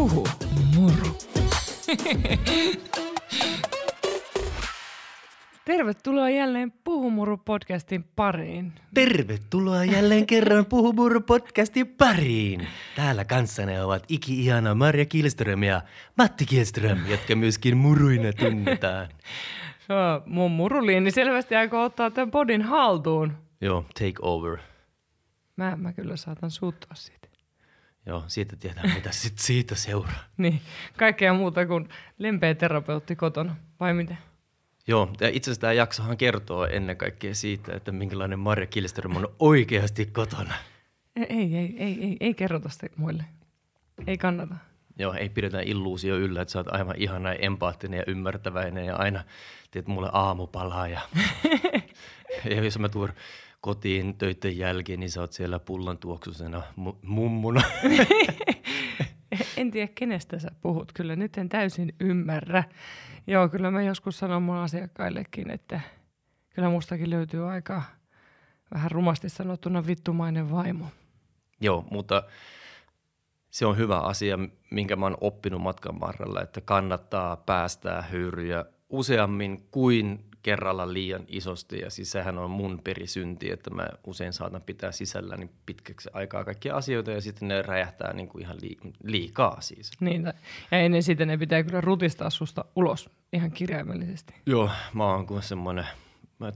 Puhu muru. Tervetuloa jälleen Puhumuru podcastin pariin. Tervetuloa jälleen kerran Puhumuru podcastin pariin. Täällä kanssani ovat iki-ihana Marja Kielström ja Matti Kielström, jotka myöskin muruina tunnetaan. Joo, mun muruliini selvästi aikoo ottaa tämän podin haltuun. Joo, take over. Mä, mä kyllä saatan suuttua siitä. Joo, siitä tietää, mitä sit siitä seuraa. Niin, kaikkea muuta kuin lempeä terapeutti kotona, vai miten? Joo, ja itse asiassa tämä jaksohan kertoo ennen kaikkea siitä, että minkälainen Marja Kielström on oikeasti kotona. Ei, ei, ei, ei, ei, ei kerrota sitä muille. Ei kannata. Joo, ei pidetä illuusio yllä, että sä oot aivan ihana ja empaattinen ja ymmärtäväinen ja aina teet mulle aamupalaa. Ja, ja jos mä tuon kotiin töiden jälkeen, niin sä oot siellä pullon tuoksusena mu- mummuna. En tiedä, kenestä sä puhut. Kyllä nyt en täysin ymmärrä. Joo, kyllä mä joskus sanon mun asiakkaillekin, että kyllä mustakin löytyy aika vähän rumasti sanottuna vittumainen vaimo. Joo, mutta se on hyvä asia, minkä mä oon oppinut matkan varrella, että kannattaa päästää höyryjä useammin kuin kerralla liian isosti. Ja siis sehän on mun perisynti, että mä usein saatan pitää sisälläni pitkäksi aikaa kaikkia asioita ja sitten ne räjähtää niin kuin ihan lii- liikaa siis. Niin, ja ennen sitä ne pitää kyllä rutistaa susta ulos ihan kirjaimellisesti. Joo, mä oon kuin semmoinen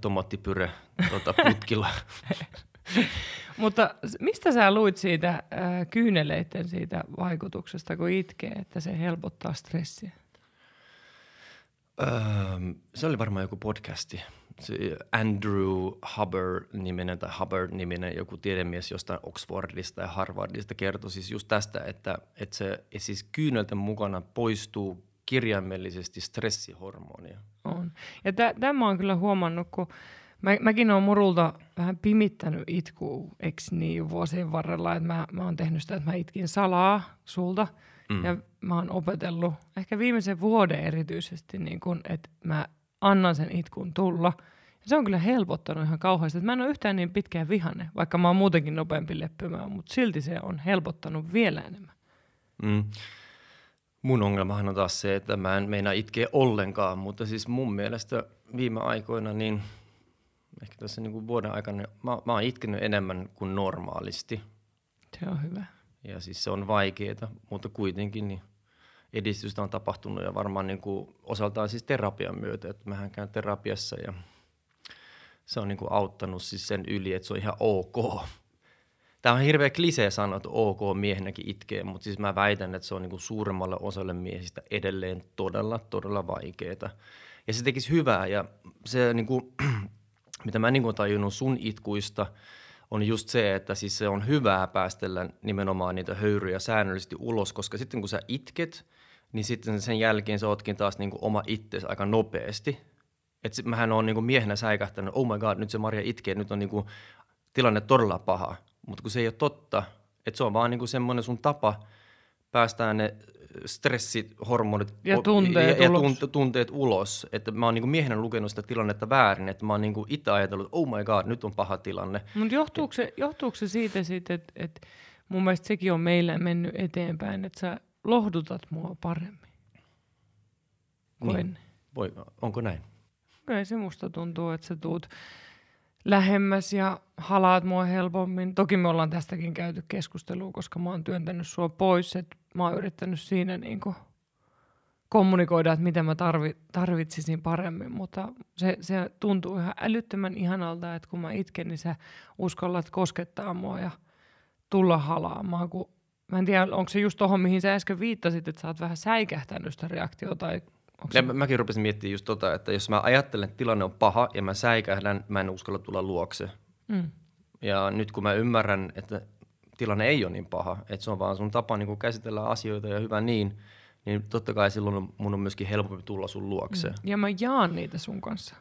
tomaattipyre tota, putkilla. Mutta mistä sä luit siitä äh, kyyneleiden siitä vaikutuksesta, kun itkee, että se helpottaa stressiä? Se oli varmaan joku podcasti. Se Andrew Hubbard-niminen tai Hubbard-niminen joku tiedemies jostain Oxfordista ja Harvardista kertoi siis just tästä, että, että se et siis kyynelten mukana poistuu kirjaimellisesti stressihormonia. On. Ja tä, tämä on kyllä huomannut, kun mä, mäkin olen murulta vähän pimittänyt itkuu, eks niin, vuosien varrella, että mä, mä oon tehnyt sitä, että mä itkin salaa sulta, mm. ja mä oon opetellut ehkä viimeisen vuoden erityisesti, niin kun, että mä annan sen itkun tulla. Ja se on kyllä helpottanut ihan kauheasti. että Mä en ole yhtään niin pitkään vihanne, vaikka mä oon muutenkin nopeampi leppymään, mutta silti se on helpottanut vielä enemmän. Mm. Mun ongelmahan on taas se, että mä en meinaa itkeä ollenkaan, mutta siis mun mielestä viime aikoina, niin ehkä tässä niin kuin vuoden aikana, mä, mä oon itkenyt enemmän kuin normaalisti. Se on hyvä. Ja siis se on vaikeaa, mutta kuitenkin niin edistystä on tapahtunut ja varmaan niin kuin osaltaan siis terapian myötä, että mähän käyn terapiassa ja se on niin kuin auttanut siis sen yli, että se on ihan ok. Tämä on hirveä klisee sanoa, että ok miehenäkin itkee, mutta siis mä väitän, että se on niin kuin suuremmalle osalle miehistä edelleen todella, todella vaikeaa. Ja se tekisi hyvää ja se niin kuin, mitä mä niin tajunnut sun itkuista, on just se, että siis se on hyvää päästellä nimenomaan niitä höyryjä säännöllisesti ulos, koska sitten kun sä itket, niin sitten sen jälkeen sä ootkin taas niin oma itsesi aika nopeasti. Et sit mähän on niin miehenä säikähtänyt, oh my god, nyt se Maria itkee, nyt on niin tilanne todella paha. Mutta kun se ei ole totta, että se on vaan niin semmoinen sun tapa päästää ne stressihormonit Ja o- tunteet ja, ja ulos. tunt- tunteet ulos. Että mä oon niin miehenä lukenut sitä tilannetta väärin, että mä oon niin itse ajatellut, että oh my god, nyt on paha tilanne. Mutta johtuuko se, johtuuko se siitä sitten, että et mun mielestä sekin on meillä mennyt eteenpäin, että sä lohdutat mua paremmin kuin Niin. Voi, onko näin? Kyllä se musta tuntuu, että sä tuut lähemmäs ja halaat mua helpommin. Toki me ollaan tästäkin käyty keskustelua, koska mä oon työntänyt sua pois, että mä oon yrittänyt siinä niinku kommunikoida, että mitä mä tarvi, tarvitsisin paremmin, mutta se, se tuntuu ihan älyttömän ihanalta, että kun mä itken, niin sä uskallat koskettaa mua ja tulla halaamaan, kun mä en tiedä, onko se just tohon, mihin sä äsken viittasit, että sä oot vähän säikähtänyt sitä reaktiota, tai Ja mä, mäkin rupesin miettimään just tota, että jos mä ajattelen, että tilanne on paha ja mä säikähdän, mä en uskalla tulla luokse. Mm. Ja nyt kun mä ymmärrän, että tilanne ei ole niin paha, että se on vaan sun tapa niin käsitellä asioita ja hyvä niin, niin totta kai silloin mun on myöskin helpompi tulla sun luokse. Mm. Ja mä jaan niitä sun kanssa.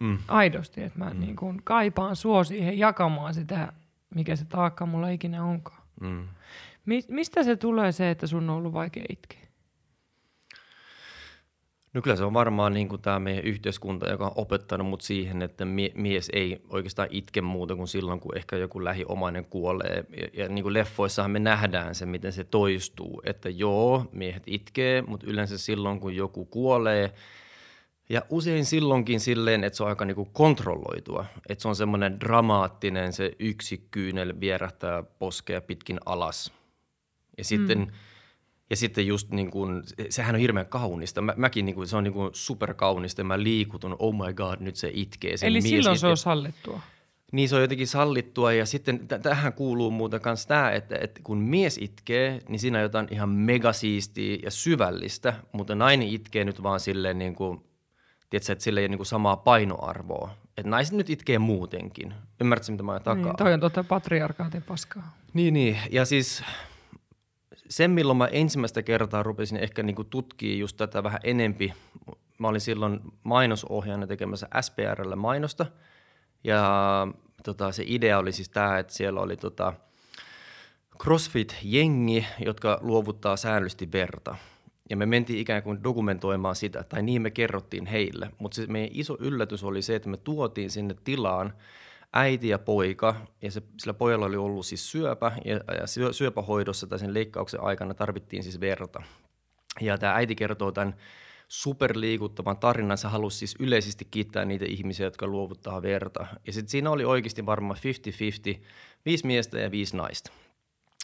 Mm. Aidosti, että mä mm. niin kun kaipaan sua siihen jakamaan sitä, mikä se taakka mulla ikinä onkaan. Mm. Mi- mistä se tulee se, että sun on ollut vaikea itkeä? No kyllä se on varmaan niin kuin tämä meidän yhteiskunta, joka on opettanut mut siihen, että mie- mies ei oikeastaan itke muuta kuin silloin, kun ehkä joku lähiomainen kuolee. Ja, ja niin kuin leffoissahan me nähdään se, miten se toistuu, että joo, miehet itkee, mutta yleensä silloin, kun joku kuolee – ja usein silloinkin silleen, että se on aika niinku kontrolloitua. Että se on semmoinen dramaattinen, se yksi kyynel vierähtää poskea pitkin alas. Ja sitten, mm. Ja sitten just niin kuin, sehän on hirveän kaunista. Mä, mäkin niin kuin, se on niin kuin superkaunista ja mä liikutun, oh my god, nyt se itkee. Sen Eli mies silloin se on sallittua. Niin se on jotenkin sallittua ja sitten t- tähän kuuluu muuten myös tämä, että, että kun mies itkee, niin siinä on jotain ihan megasiistiä ja syvällistä, mutta nainen itkee nyt vaan silleen niin kuin – tiedätkö, että sillä ei ole niin kuin samaa painoarvoa. Että naiset nyt itkee muutenkin. Ymmärrätkö, mitä mä takaa? Niin, toi on tuota patriarkaatin paskaa. Niin, niin. Ja siis sen, milloin mä ensimmäistä kertaa rupesin ehkä niin kuin tutkia just tätä vähän enempi. Mä olin silloin mainosohjaajana tekemässä SPRlle mainosta. Ja tota, se idea oli siis tämä, että siellä oli tota, CrossFit-jengi, jotka luovuttaa säännöllisesti verta – ja me mentiin ikään kuin dokumentoimaan sitä, tai niin me kerrottiin heille. Mutta se meidän iso yllätys oli se, että me tuotiin sinne tilaan äiti ja poika, ja se, sillä pojalla oli ollut siis syöpä, ja, ja syö, syöpähoidossa tai sen leikkauksen aikana tarvittiin siis verta. Ja tämä äiti kertoo tämän superliikuttavan tarinan. Se halusi siis yleisesti kiittää niitä ihmisiä, jotka luovuttaa verta. Ja sitten siinä oli oikeasti varmaan 50-50, viisi miestä ja viisi naista.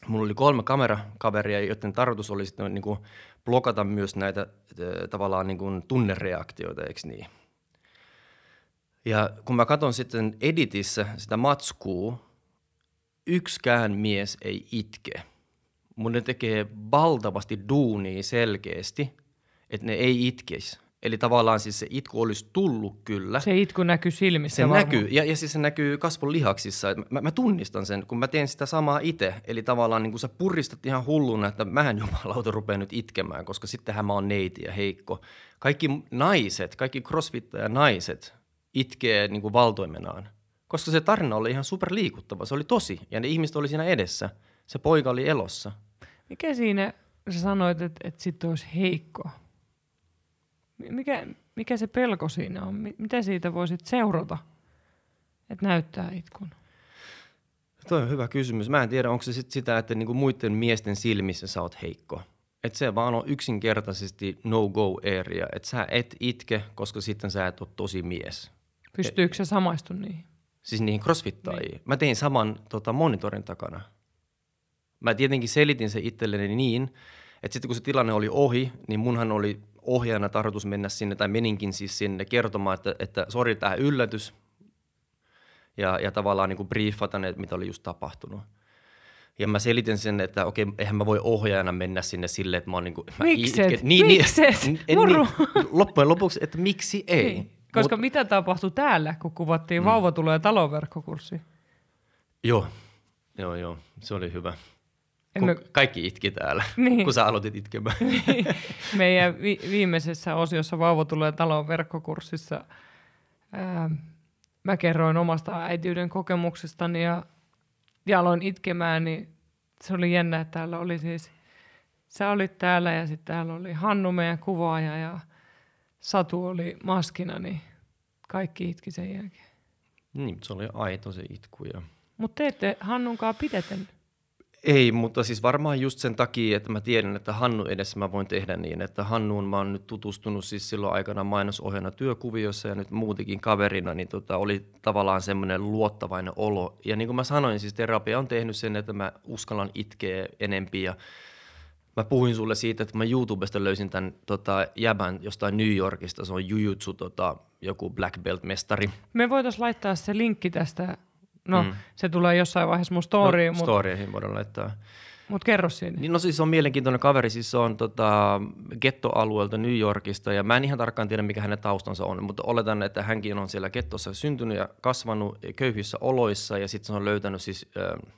Mulla oli kolme kamerakaveria, joiden tarkoitus oli sitten niin kuin blokata myös näitä tavallaan niin kuin tunnereaktioita, eikö niin? Ja kun mä katson sitten editissä sitä matskua, yksikään mies ei itke. Mun ne tekee valtavasti duunia selkeästi, että ne ei itkisi. Eli tavallaan siis se itku olisi tullut kyllä. Se itku näkyy silmissä Se varmaan. näkyy, ja, ja siis se näkyy kasvon lihaksissa. Mä, mä tunnistan sen, kun mä teen sitä samaa itse. Eli tavallaan niin kun sä puristat ihan hulluna, että mähän jumalauta rupean nyt itkemään, koska sittenhän mä oon neiti ja heikko. Kaikki naiset, kaikki crossfittaja naiset itkee niin kuin valtoimenaan. Koska se tarina oli ihan superliikuttava, se oli tosi. Ja ne ihmiset oli siinä edessä. Se poika oli elossa. Mikä siinä, sä sanoit, että, että sitten olisi heikko? Mikä, mikä se pelko siinä on? Mitä siitä voisit seurata, että näyttää itkun? Tuo on hyvä kysymys. Mä en tiedä, onko se sit sitä, että niinku muiden miesten silmissä sä oot heikko. Että se vaan on yksinkertaisesti no-go area. Että sä et itke, koska sitten sä et ole tosi mies. Pystyykö se samaistu niihin? Siis niihin crossfittaihin. Niin. Mä tein saman tota, monitorin takana. Mä tietenkin selitin se itselleni niin, että sitten kun se tilanne oli ohi, niin munhan oli ohjaajana tarkoitus mennä sinne, tai meninkin siis sinne kertomaan, että, että sori, tämä yllätys, ja, ja tavallaan niin kuin briefata ne, mitä oli just tapahtunut. Ja mä selitin sen, että okei, eihän mä voi ohjaajana mennä sinne silleen, että mä oon niin kuin... Mikset? Niin, Mikset? Niin, Muru. Niin, loppujen lopuksi, että miksi ei? Niin. Koska Mut, mitä tapahtui täällä, kun kuvattiin mm. Vauva tulee talonverkkokurssi? Joo, joo, joo. Se oli hyvä. Kun kaikki itki täällä, niin. kun sä aloitit itkemään. Niin. Meidän vi- viimeisessä osiossa Vauva tulee talon verkkokurssissa ää, mä kerroin omasta äitiyden kokemuksestani ja, ja aloin itkemään, niin se oli jännä, että täällä oli siis, sä olit täällä ja sitten täällä oli Hannu meidän kuvaaja ja Satu oli maskina, niin kaikki itki sen jälkeen. Niin, se oli aito se itku. Ja... Mutta te ette Hannunkaan pideten ei, mutta siis varmaan just sen takia, että mä tiedän, että Hannu edessä mä voin tehdä niin, että Hannuun mä oon nyt tutustunut siis silloin aikana mainosohjana työkuviossa ja nyt muutenkin kaverina, niin tota, oli tavallaan semmoinen luottavainen olo. Ja niin kuin mä sanoin, siis terapia on tehnyt sen, että mä uskallan itkeä enempi ja Mä puhuin sulle siitä, että mä YouTubesta löysin tämän tota, jäbän jostain New Yorkista, se on Jujutsu, tota, joku black belt-mestari. Me voitaisiin laittaa se linkki tästä No, mm. se tulee jossain vaiheessa mun storyin. No, mut... storyihin voidaan laittaa. Mutta kerro siinä. Niin, no siis on mielenkiintoinen kaveri, siis se on tota, gettoalueelta New Yorkista ja mä en ihan tarkkaan tiedä mikä hänen taustansa on, mutta oletan, että hänkin on siellä gettossa syntynyt ja kasvanut köyhissä oloissa ja sitten se on löytänyt siis äh,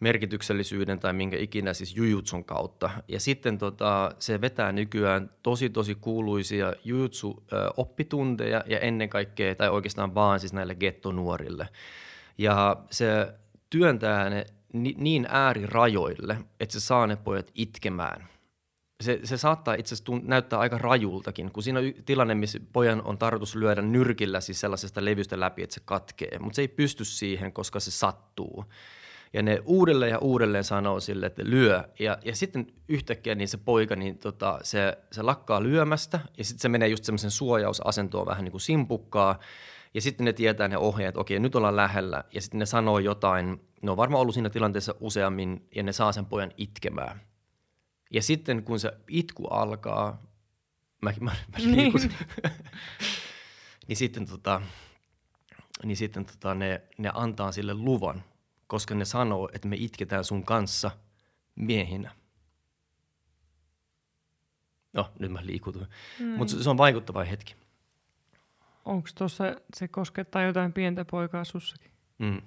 merkityksellisyyden tai minkä ikinä siis jujutsun kautta. Ja sitten tota, se vetää nykyään tosi tosi kuuluisia jujutsu-oppitunteja ja ennen kaikkea, tai oikeastaan vaan siis näille gettonuorille. Ja se työntää ne niin äärirajoille, että se saa ne pojat itkemään. se, se saattaa itse asiassa näyttää aika rajultakin, kun siinä on tilanne, missä pojan on tarkoitus lyödä nyrkillä siis sellaisesta levystä läpi, että se katkee, mutta se ei pysty siihen, koska se sattuu. Ja ne uudelleen ja uudelleen sanoo sille, että lyö. Ja, ja sitten yhtäkkiä niin se poika, niin tota, se, se lakkaa lyömästä ja sitten se menee just semmoisen suojausasentoon vähän niin kuin simpukkaa. Ja sitten ne tietää ne ohjeet, että okei, nyt ollaan lähellä. Ja sitten ne sanoo jotain, ne on varmaan ollut siinä tilanteessa useammin ja ne saa sen pojan itkemään. Ja sitten kun se itku alkaa, mä, mä, mä Niin. niin sitten, tota, niin sitten tota, ne, ne antaa sille luvan, koska ne sanoo, että me itketään sun kanssa miehinä. No, nyt mä liikutuin. Mm. Mutta se, on vaikuttava hetki. Onko tuossa, se koskettaa jotain pientä poikaa sussakin? Mm.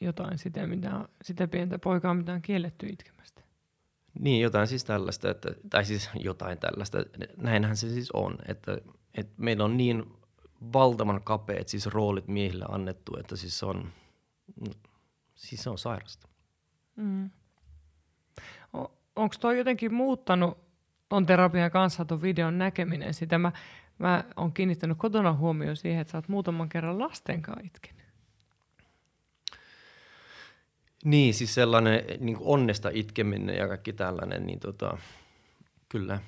Jotain sitä, mitä, sitä pientä poikaa, mitä on kielletty itkemästä. Niin, jotain siis tällaista, että, tai siis jotain tällaista. Näinhän se siis on, että, että meillä on niin valtavan kapeat siis roolit miehille annettu, että siis on, siis se on sairasta. Mm. Onko toi jotenkin muuttanut ton terapian kanssa ton videon näkeminen? Sitä mä, mä oon kiinnittänyt kotona huomioon siihen, että sä oot muutaman kerran lasten kanssa itkenyt. Niin, siis sellainen niin onnesta itkeminen ja kaikki tällainen, niin tota, kyllä.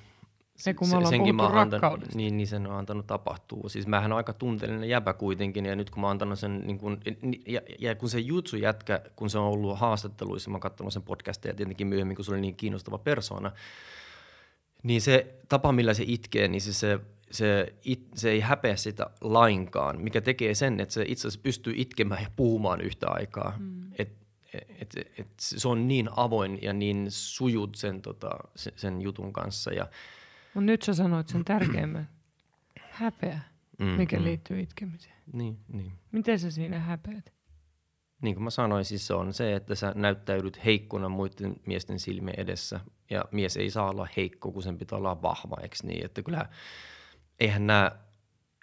Se, kun me ollaan puhuttu mä antanut, niin, niin sen on antanut tapahtua. Siis mähän on aika tunteellinen jäbä kuitenkin, ja nyt kun mä oon antanut sen, niin kun, ja, ja kun se jutsu jätkä, kun se on ollut haastatteluissa, mä oon katsonut sen podcasteja tietenkin myöhemmin, kun se oli niin kiinnostava persona, niin se tapa, millä se itkee, niin se, se, se, it, se ei häpeä sitä lainkaan, mikä tekee sen, että se itse asiassa pystyy itkemään ja puhumaan yhtä aikaa. Mm. Et, et, et, et se on niin avoin ja niin sujut sen, tota, sen, sen jutun kanssa. Ja, Mutta nyt sä sanoit sen tärkeimmän. Häpeä, Mm, mikä mm. liittyy itkemiseen. niin, niin. Miten sä siinä häpeät? Niin kuin mä sanoin, siis se on se, että sä näyttäydyt heikkona muiden miesten silmien edessä. Ja mies ei saa olla heikko, kun sen pitää olla vahva, eikö niin? Että kyllä, eihän nämä,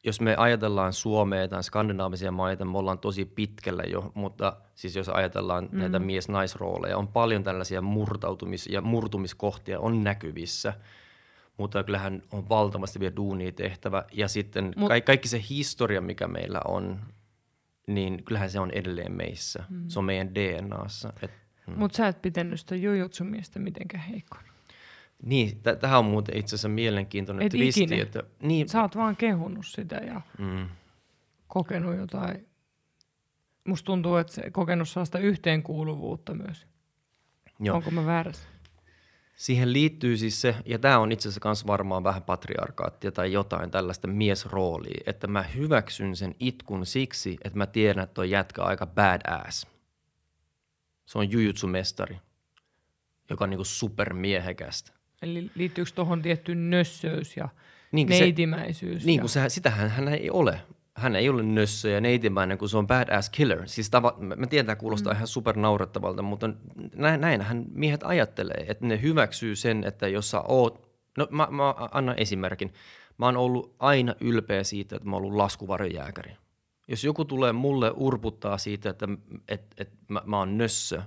jos me ajatellaan Suomea tai skandinaavisia maita, me ollaan tosi pitkällä jo, mutta siis jos ajatellaan mm. näitä mies-naisrooleja, on paljon tällaisia murtautumis- ja murtumiskohtia on näkyvissä, mutta kyllähän on valtavasti vielä duunia tehtävä. Ja sitten Mut- Mut, kaikki se historia, mikä meillä on, niin kyllähän se on edelleen meissä. Mm. Se on meidän DNAssa. Et, Mm. Mutta sä et pitänyt sitä jujutsumiestä mitenkään heikkona. niin, t- tähän on muuten itse asiassa mielenkiintoinen Et twisti. ikinä. Että, niin, Sä oot vaan kehunut sitä ja mm, kokenut jotain. Musta tuntuu, että se kokenut sellaista yhteenkuuluvuutta myös. joo. Onko mä väärässä? Siihen liittyy siis se, ja tämä on itse asiassa myös varmaan vähän patriarkaattia tai jotain tällaista miesroolia, että mä hyväksyn sen itkun siksi, että mä tiedän, että toi jätkä on aika badass. Se on jujutsu-mestari, joka on niinku supermiehekästä. Eli liittyykö tuohon tietty nössöys ja Niin kuin se- neitimäisyys? Niin ja... kuin se, sitähän hän ei ole. Hän ei ole nössö ja neitimäinen, kun se on badass killer. Siis tava, mä mä tiedän, kuulostaa mm. ihan super naurettavalta, mutta näin, näinhän miehet ajattelee, että ne hyväksyy sen, että jos sä oot, no mä, mä annan esimerkin. Mä oon ollut aina ylpeä siitä, että mä oon ollut laskuvarjojääkäri. Jos joku tulee mulle urputtaa siitä, että et, et mä, mä oon nössö,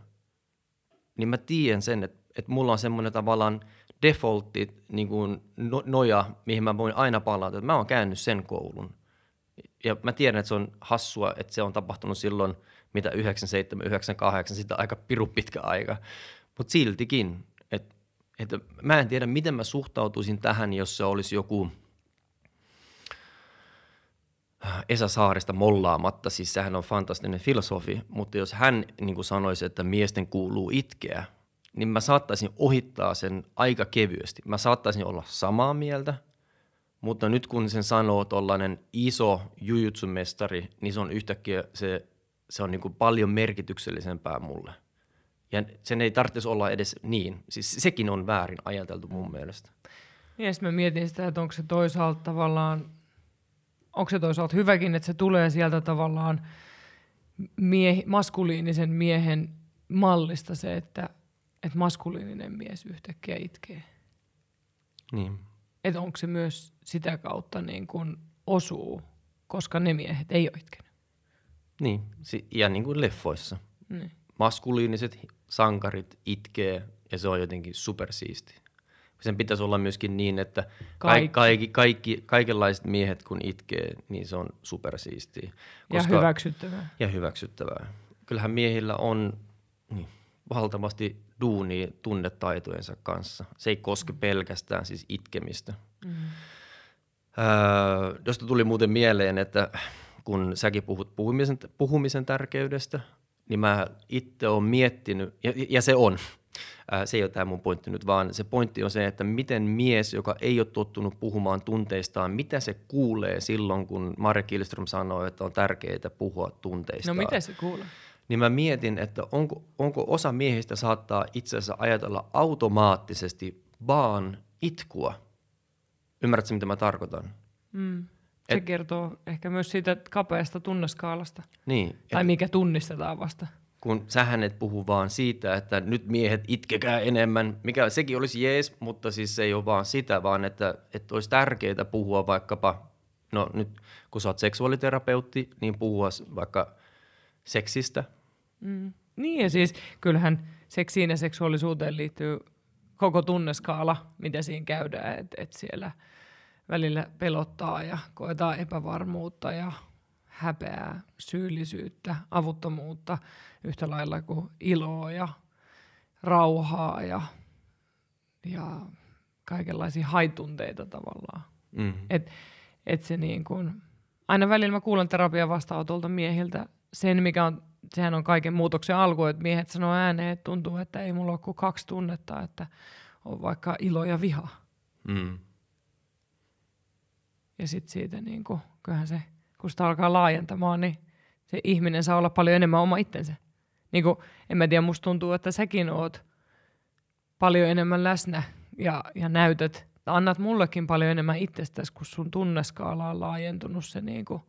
niin mä tiedän sen, että, että mulla on semmoinen tavallaan defaultti niin kuin no, noja, mihin mä voin aina palata, että mä oon käynyt sen koulun. Ja mä tiedän, että se on hassua, että se on tapahtunut silloin, mitä 97, 98, sitä aika piru pitkä aika. Mutta siltikin, että, että mä en tiedä, miten mä suhtautuisin tähän, jos se olisi joku Esa Saarista mollaamatta, siis sehän on fantastinen filosofi, mutta jos hän niin sanoisi, että miesten kuuluu itkeä, niin mä saattaisin ohittaa sen aika kevyesti. Mä saattaisin olla samaa mieltä, mutta nyt kun sen sanoo tollainen iso jujutsu-mestari, niin se on yhtäkkiä se, se on niin kuin paljon merkityksellisempää mulle. Ja sen ei tarvitsisi olla edes niin. Siis sekin on väärin ajateltu mun mielestä. Ja sitten mä mietin sitä, että onko se toisaalta tavallaan, onko se toisaalta hyväkin, että se tulee sieltä tavallaan mie- maskuliinisen miehen mallista se, että, että maskuliininen mies yhtäkkiä itkee. Niin. Että onko se myös sitä kautta niin kuin osuu, koska ne miehet ei ole itkenyt. Niin, ja niin kuin leffoissa. Niin. Maskuliiniset sankarit itkee ja se on jotenkin supersiisti. Sen pitäisi olla myöskin niin, että Kaikki. kaikki, kaikki, kaikenlaiset miehet kun itkee, niin se on supersiistiä. Ja hyväksyttävää. Ja hyväksyttävää. Kyllähän miehillä on niin, valtavasti duunia tunnetaitojensa kanssa. Se ei koske pelkästään siis itkemistä. Mm. Öö, josta tuli muuten mieleen, että kun säkin puhut puhumisen, puhumisen tärkeydestä, niin mä itse olen miettinyt, ja, ja se on, ää, se ei ole tämä mun pointti nyt, vaan se pointti on se, että miten mies, joka ei ole tottunut puhumaan tunteistaan, mitä se kuulee silloin, kun Marja Kilström sanoo, että on tärkeää puhua tunteistaan. No mitä se kuulee? Niin mä mietin, että onko, onko osa miehistä saattaa itse asiassa ajatella automaattisesti vaan itkua. Ymmärrätkö, mitä mä tarkoitan? Mm. Se Et, kertoo ehkä myös siitä kapeasta tunneskaalasta. Niin. Tai mikä tunnistetaan vasta. Kun sähän et puhu vaan siitä, että nyt miehet itkekää enemmän, mikä sekin olisi jees, mutta siis se ei ole vaan sitä, vaan että, että olisi tärkeää puhua vaikkapa, no nyt kun sä oot seksuaaliterapeutti, niin puhua vaikka seksistä. Mm. Niin ja siis kyllähän seksiin ja seksuaalisuuteen liittyy koko tunneskaala, mitä siinä käydään, että et siellä – välillä pelottaa ja koetaan epävarmuutta ja häpeää, syyllisyyttä, avuttomuutta yhtä lailla kuin iloa ja rauhaa ja, ja kaikenlaisia haitunteita tavallaan. Mm-hmm. Et, et se niin kun, aina välillä mä kuulen terapian vastaanotolta miehiltä sen, mikä on, sehän on kaiken muutoksen alku, että miehet sanoo ääneen, että tuntuu, että ei mulla ole kuin kaksi tunnetta, että on vaikka ilo ja viha. Mm. Ja sitten siitä, niin kuin, kyllähän se, kun sitä alkaa laajentamaan, niin se ihminen saa olla paljon enemmän oma itsensä. Niin kuin, en mä tiedä, musta tuntuu, että säkin oot paljon enemmän läsnä ja, ja näytät, annat mullekin paljon enemmän itsestäsi, kun sun tunneskaala on laajentunut se, niin kuin,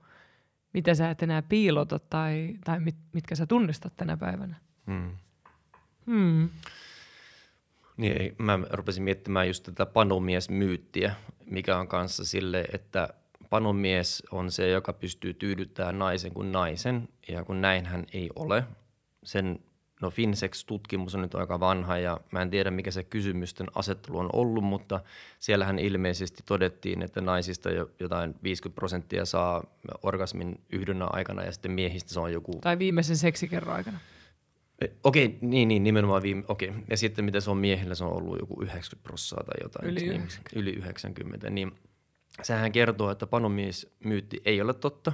mitä sä et enää piilota tai, tai mit, mitkä sä tunnistat tänä päivänä. Hmm. Hmm. Niin, mä rupesin miettimään just tätä panomies-myyttiä, mikä on kanssa sille, että panomies on se, joka pystyy tyydyttämään naisen kuin naisen, ja kun näinhän ei ole. Sen, no Finsex-tutkimus on nyt aika vanha, ja mä en tiedä, mikä se kysymysten asettelu on ollut, mutta siellähän ilmeisesti todettiin, että naisista jo jotain 50 prosenttia saa orgasmin yhdynä aikana, ja sitten miehistä se on joku... Tai viimeisen seksikerran aikana. Okei, niin, niin nimenomaan viime, okei. Ja sitten mitä se on miehillä, se on ollut joku 90 prosenttia tai jotain. Yli 90. Niin, yli 90. Niin sehän kertoo, että panomiesmyytti ei ole totta.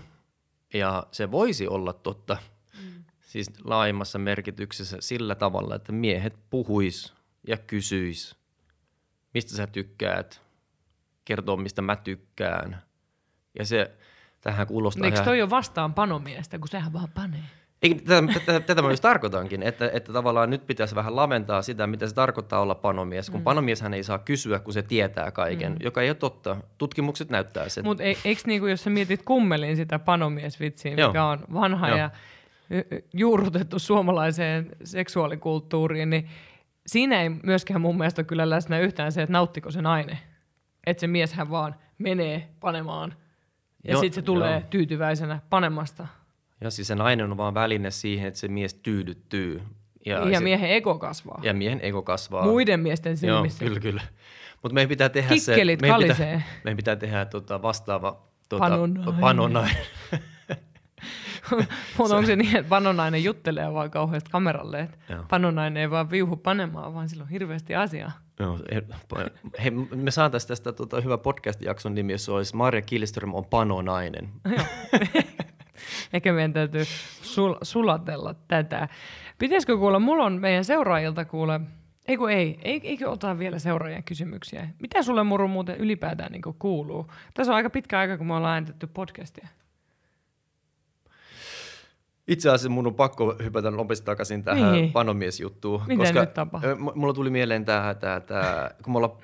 Ja se voisi olla totta, mm. siis laajemmassa merkityksessä sillä tavalla, että miehet puhuis ja kysyis, mistä sä tykkäät, kertoo mistä mä tykkään. Ja se tähän kuulostaa... Eikö toi ihan... ole vastaan panomiestä, kun sehän vaan panee? Ei, tätä, tätä, tätä mä myös tarkoitankin, että, että tavallaan nyt pitäisi vähän laventaa sitä, mitä se tarkoittaa olla panomies, kun mm. panomieshän ei saa kysyä, kun se tietää kaiken, mm. joka ei ole totta. Tutkimukset näyttää sen. Mutta e, eikö niinku, jos sä mietit kummelin sitä panomiesvitsiä, mikä Joo. on vanha Joo. ja juurrutettu suomalaiseen seksuaalikulttuuriin, niin siinä ei myöskään mun mielestä kyllä läsnä yhtään se, että nauttiko se nainen. Että se mieshän vaan menee panemaan ja sitten se tulee jo. tyytyväisenä panemasta – ja siis se nainen on vaan väline siihen, että se mies tyydyttyy. Ja, ja se, miehen ego kasvaa. Ja miehen ego kasvaa. Muiden miesten silmissä. Joo, kyllä, kyllä. Mutta meidän pitää tehdä Kikkelit se... Meidän pitää, meidän pitää tehdä tota vastaava tota, panonainen. panonainen. Mutta onko se niin, että panonainen juttelee vaan kauheasti kameralle, että Joo. panonainen ei vaan viuhu panemaan, vaan sillä on hirveästi asiaa. Joo, hei, me saataisiin tästä tota, hyvä podcast-jakson nimi, jos olisi Marja Kilström on panonainen. Ehkä meidän täytyy sul- sulatella tätä. Pitäisikö kuulla, mulla on meidän seuraajilta kuule, ei kun ei, eikö ota vielä seuraajien kysymyksiä? Mitä sulle muru muuten ylipäätään niin kuuluu? Tässä on aika pitkä aika, kun me ollaan äänitetty podcastia. Itse asiassa mun on pakko hypätä nopeasti takaisin tähän niin. panomiesjuttuun. Mitä koska nyt tapahtuu? Mulla tuli mieleen tämä, tämä, tämä kun mulla...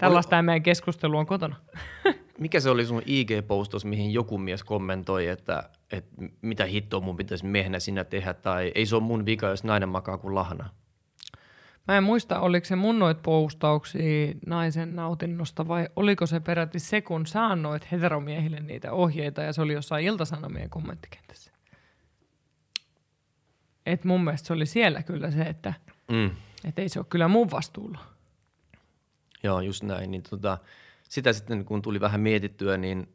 Tällaista oli, meidän keskustelu on kotona. mikä se oli sun IG-postos, mihin joku mies kommentoi, että, että mitä hittoa mun pitäisi miehenä sinä tehdä, tai ei se ole mun vika, jos nainen makaa kuin lahna? Mä en muista, oliko se mun noit postauksia naisen nautinnosta vai oliko se peräti se, kun sä annoit heteromiehille niitä ohjeita ja se oli jossain iltasanomien kommenttikentässä. Et mun mielestä se oli siellä kyllä se, että mm. et ei se ole kyllä mun vastuulla. Joo, just näin. Niin tota, sitä sitten kun tuli vähän mietittyä, niin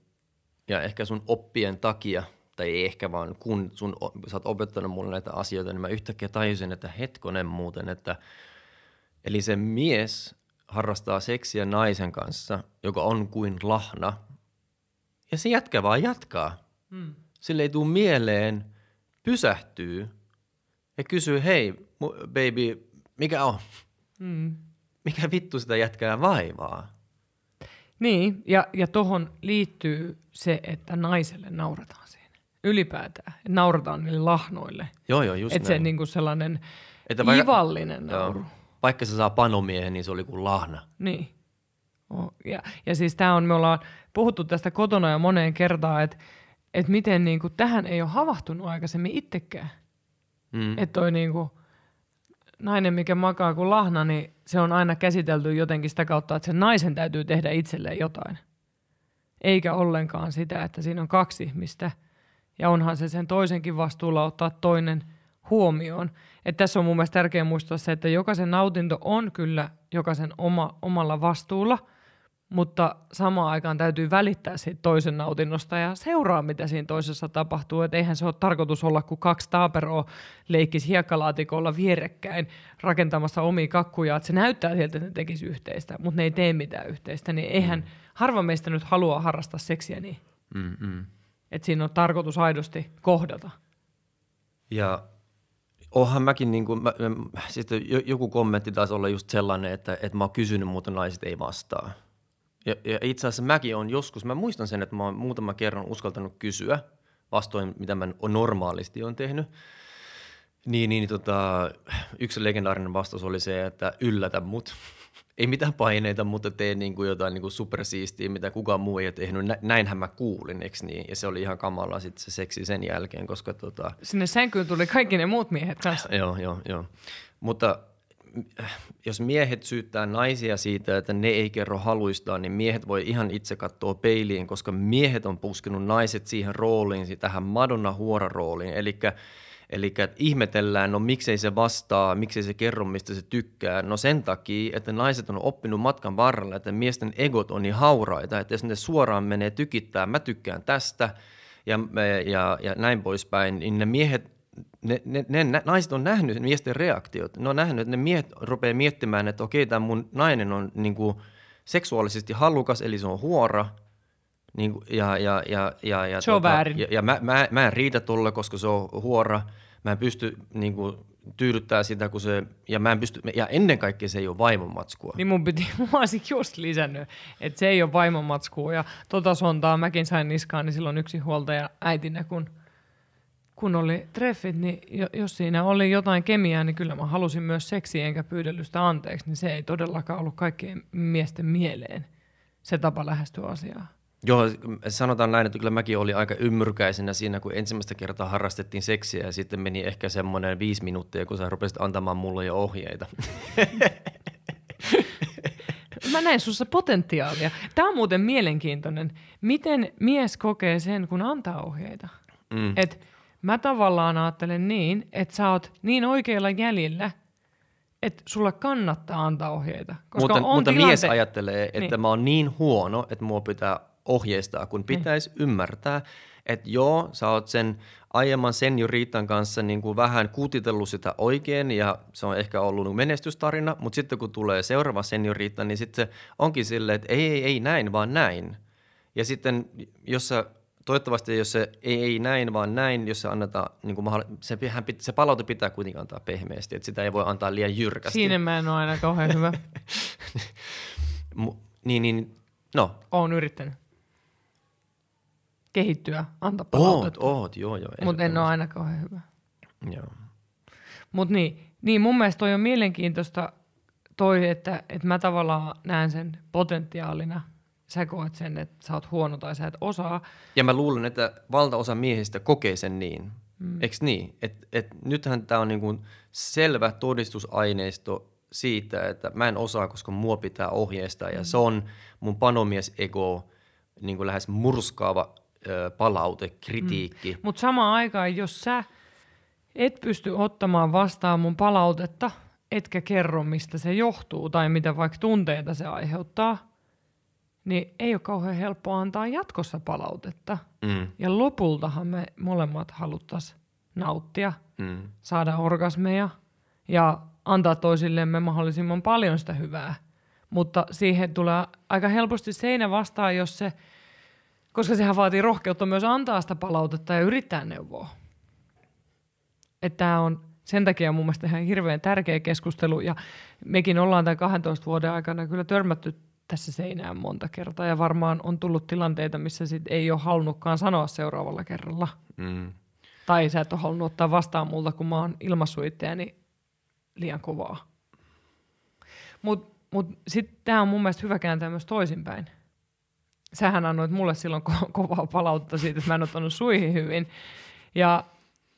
ja ehkä sun oppien takia, tai ei ehkä vaan kun sun, sä oot opettanut mulle näitä asioita, niin mä yhtäkkiä tajusin, että hetkonen muuten, että eli se mies harrastaa seksiä naisen kanssa, joka on kuin lahna, ja se jätkä vaan jatkaa. Mm. Sille ei tule mieleen, pysähtyy ja kysyy, hei baby, mikä on? Mm. Mikä vittu sitä jätkää vaivaa? Niin, ja, ja tuohon liittyy se, että naiselle naurataan siinä. Ylipäätään, että naurataan niille lahnoille. Joo, joo, just Että se näin. niinku sellainen Että vaikka- ivallinen nauru. Joo. Vaikka se saa panomiehen, niin se oli kuin lahna. Niin. Oh, ja, ja siis tämä on, me ollaan puhuttu tästä kotona jo moneen kertaan, että et miten niinku, tähän ei ole havahtunut aikaisemmin itsekään. Mm. Että toi niinku, nainen, mikä makaa kuin lahna, niin se on aina käsitelty jotenkin sitä kautta, että sen naisen täytyy tehdä itselleen jotain. Eikä ollenkaan sitä, että siinä on kaksi ihmistä. Ja onhan se sen toisenkin vastuulla ottaa toinen huomioon. Et tässä on mun mielestä tärkeää muistaa se, että jokaisen nautinto on kyllä jokaisen oma, omalla vastuulla, mutta samaan aikaan täytyy välittää siitä toisen nautinnosta ja seuraa, mitä siinä toisessa tapahtuu. Et eihän se ole tarkoitus olla, kun kaksi taaperoa leikkisi hiekkalaatikolla vierekkäin rakentamassa omia kakkuja, että se näyttää siltä, että ne tekisi yhteistä, mutta ne ei tee mitään yhteistä, niin eihän harva meistä nyt halua harrastaa seksiä niin, Mm, mm. että siinä on tarkoitus aidosti kohdata. Ja onhan mäkin, niin kuin, mä, mä, jo- joku kommentti taisi olla just sellainen, että, että mä oon kysynyt, mutta naiset ei vastaa. Ja, ja itse asiassa mäkin on joskus, mä muistan sen, että mä oon muutaman kerran uskaltanut kysyä, vastoin mitä mä normaalisti on tehnyt. Niin, niin tota, yksi legendaarinen vastaus oli se, että yllätä mut. Ei mitään paineita, mutta tee niin kuin jotain niin kuin supersiistiä, mitä kukaan muu ei ole tehnyt. Nä- Näinhän mä kuulin, eikö niin? Ja se oli ihan kamala sitten se seksi sen jälkeen, koska tota, Sinne sänkyyn tuli kaikki ne muut miehet kanssa. Joo, joo, joo. Mutta jos miehet syyttää naisia siitä, että ne ei kerro haluistaan, niin miehet voi ihan itse katsoa peiliin, koska miehet on puskenut naiset siihen rooliin, tähän Madonna huora rooliin. Eli Eli ihmetellään, no miksei se vastaa, miksei se kerro, mistä se tykkää. No sen takia, että naiset on oppinut matkan varrella, että miesten egot on niin hauraita, että jos ne suoraan menee tykittää, mä tykkään tästä ja, ja, ja näin poispäin, niin ne miehet ne, ne, ne, nä- naiset on nähnyt miesten reaktiot. Ne on nähnyt, että ne miehet rupeaa miettimään, että okei, tämä mun nainen on niin kuin, seksuaalisesti halukas, eli se on huora. Niin, kuin, ja, ja, ja, ja, ja, Se on väärin. Ja, ja mä, mä, mä en riitä tolle, koska se on huora. Mä en pysty niin kuin, tyydyttää sitä, kun se, ja mä en pysty, ja ennen kaikkea se ei ole vaimonmatskua. Niin mun piti, mä olisin just lisännyt, että se ei ole vaimonmatskua. Ja tota sontaa mäkin sain niskaan, niin silloin yksi huoltaja äitinä, kun, kun oli treffit, niin jo- jos siinä oli jotain kemiaa, niin kyllä mä halusin myös seksiä enkä pyydellystä anteeksi, niin se ei todellakaan ollut kaikkien miesten mieleen se tapa lähestyä asiaa. Joo, sanotaan näin, että kyllä mäkin olin aika ymmyrkäisenä siinä, kun ensimmäistä kertaa harrastettiin seksiä ja sitten meni ehkä semmoinen viisi minuuttia, kun sä rupesit antamaan mulle jo ohjeita. Mä näen sussa potentiaalia. Tämä on muuten mielenkiintoinen. Miten mies kokee sen, kun antaa ohjeita? Mm. Et mä tavallaan ajattelen niin, että sä oot niin oikeilla jäljillä, että sulle kannattaa antaa ohjeita. Koska mutta on mutta tilante- mies ajattelee, että Niin. niin. mä oon niin huono, että mua pitää ohjeistaa, kun pitäisi niin. ymmärtää, että joo, sä oot sen aiemman senioriitan kanssa niin kuin vähän kutitellut sitä oikein ja se on ehkä ollut menestystarina, mutta sitten kun tulee seuraava senioriitta, niin sitten se onkin silleen, että ei, ei, ei näin, vaan näin. Ja sitten jos sä, toivottavasti jos se ei, ei näin, vaan näin, jos se annetaan, niin kuin mahdoll- se, hän pit- se palaute pitää kuitenkin antaa pehmeästi, että sitä ei voi antaa liian jyrkästi. Siinä mä en ole aina kauhean hyvä. Niin, niin, no, Oon yrittänyt kehittyä, antaa oot, palautetta. oot, joo, joo. Mutta en ole aina kauhean hyvä. Joo. Mutta niin, niin, mun mielestä toi on mielenkiintoista toi, että, että mä tavallaan näen sen potentiaalina. Sä koet sen, että sä oot huono tai sä et osaa. Ja mä luulen, että valtaosa miehistä kokee sen niin. Mm. Eikö niin? Et, et nythän tämä on niinku selvä todistusaineisto siitä, että mä en osaa, koska mua pitää ohjeistaa. Ja se on mun panomies ego niin kuin lähes murskaava ö, palaute, kritiikki. Mutta samaan aikaan, jos sä et pysty ottamaan vastaan mun palautetta, etkä kerro, mistä se johtuu tai mitä vaikka tunteita se aiheuttaa, niin ei ole kauhean helppo antaa jatkossa palautetta. Mm. Ja lopultahan me molemmat haluttaisiin nauttia, Mm. saada orgasmeja ja antaa toisillemme mahdollisimman paljon sitä hyvää. Mutta siihen tulee aika helposti seinä vastaan, jos se, koska sehän vaatii rohkeutta myös antaa sitä palautetta ja yrittää neuvoa. Että tämä on sen takia mun mielestä ihan hirveän tärkeä keskustelu ja mekin ollaan tämän 12 vuoden aikana kyllä törmätty tässä seinään monta kertaa ja varmaan on tullut tilanteita, missä sit ei ole halunnutkaan sanoa seuraavalla kerralla. Mm. Tai sä et ole halunnut ottaa vastaan multa, kun mä oon ilmassut itseäni liian kovaa. Mutta mut, mut sitten tämä on mun mielestä hyvä kääntää myös toisinpäin. Sähän annoit mulle silloin ko- kovaa palautetta siitä, että mä en ottanut suihin hyvin. Ja,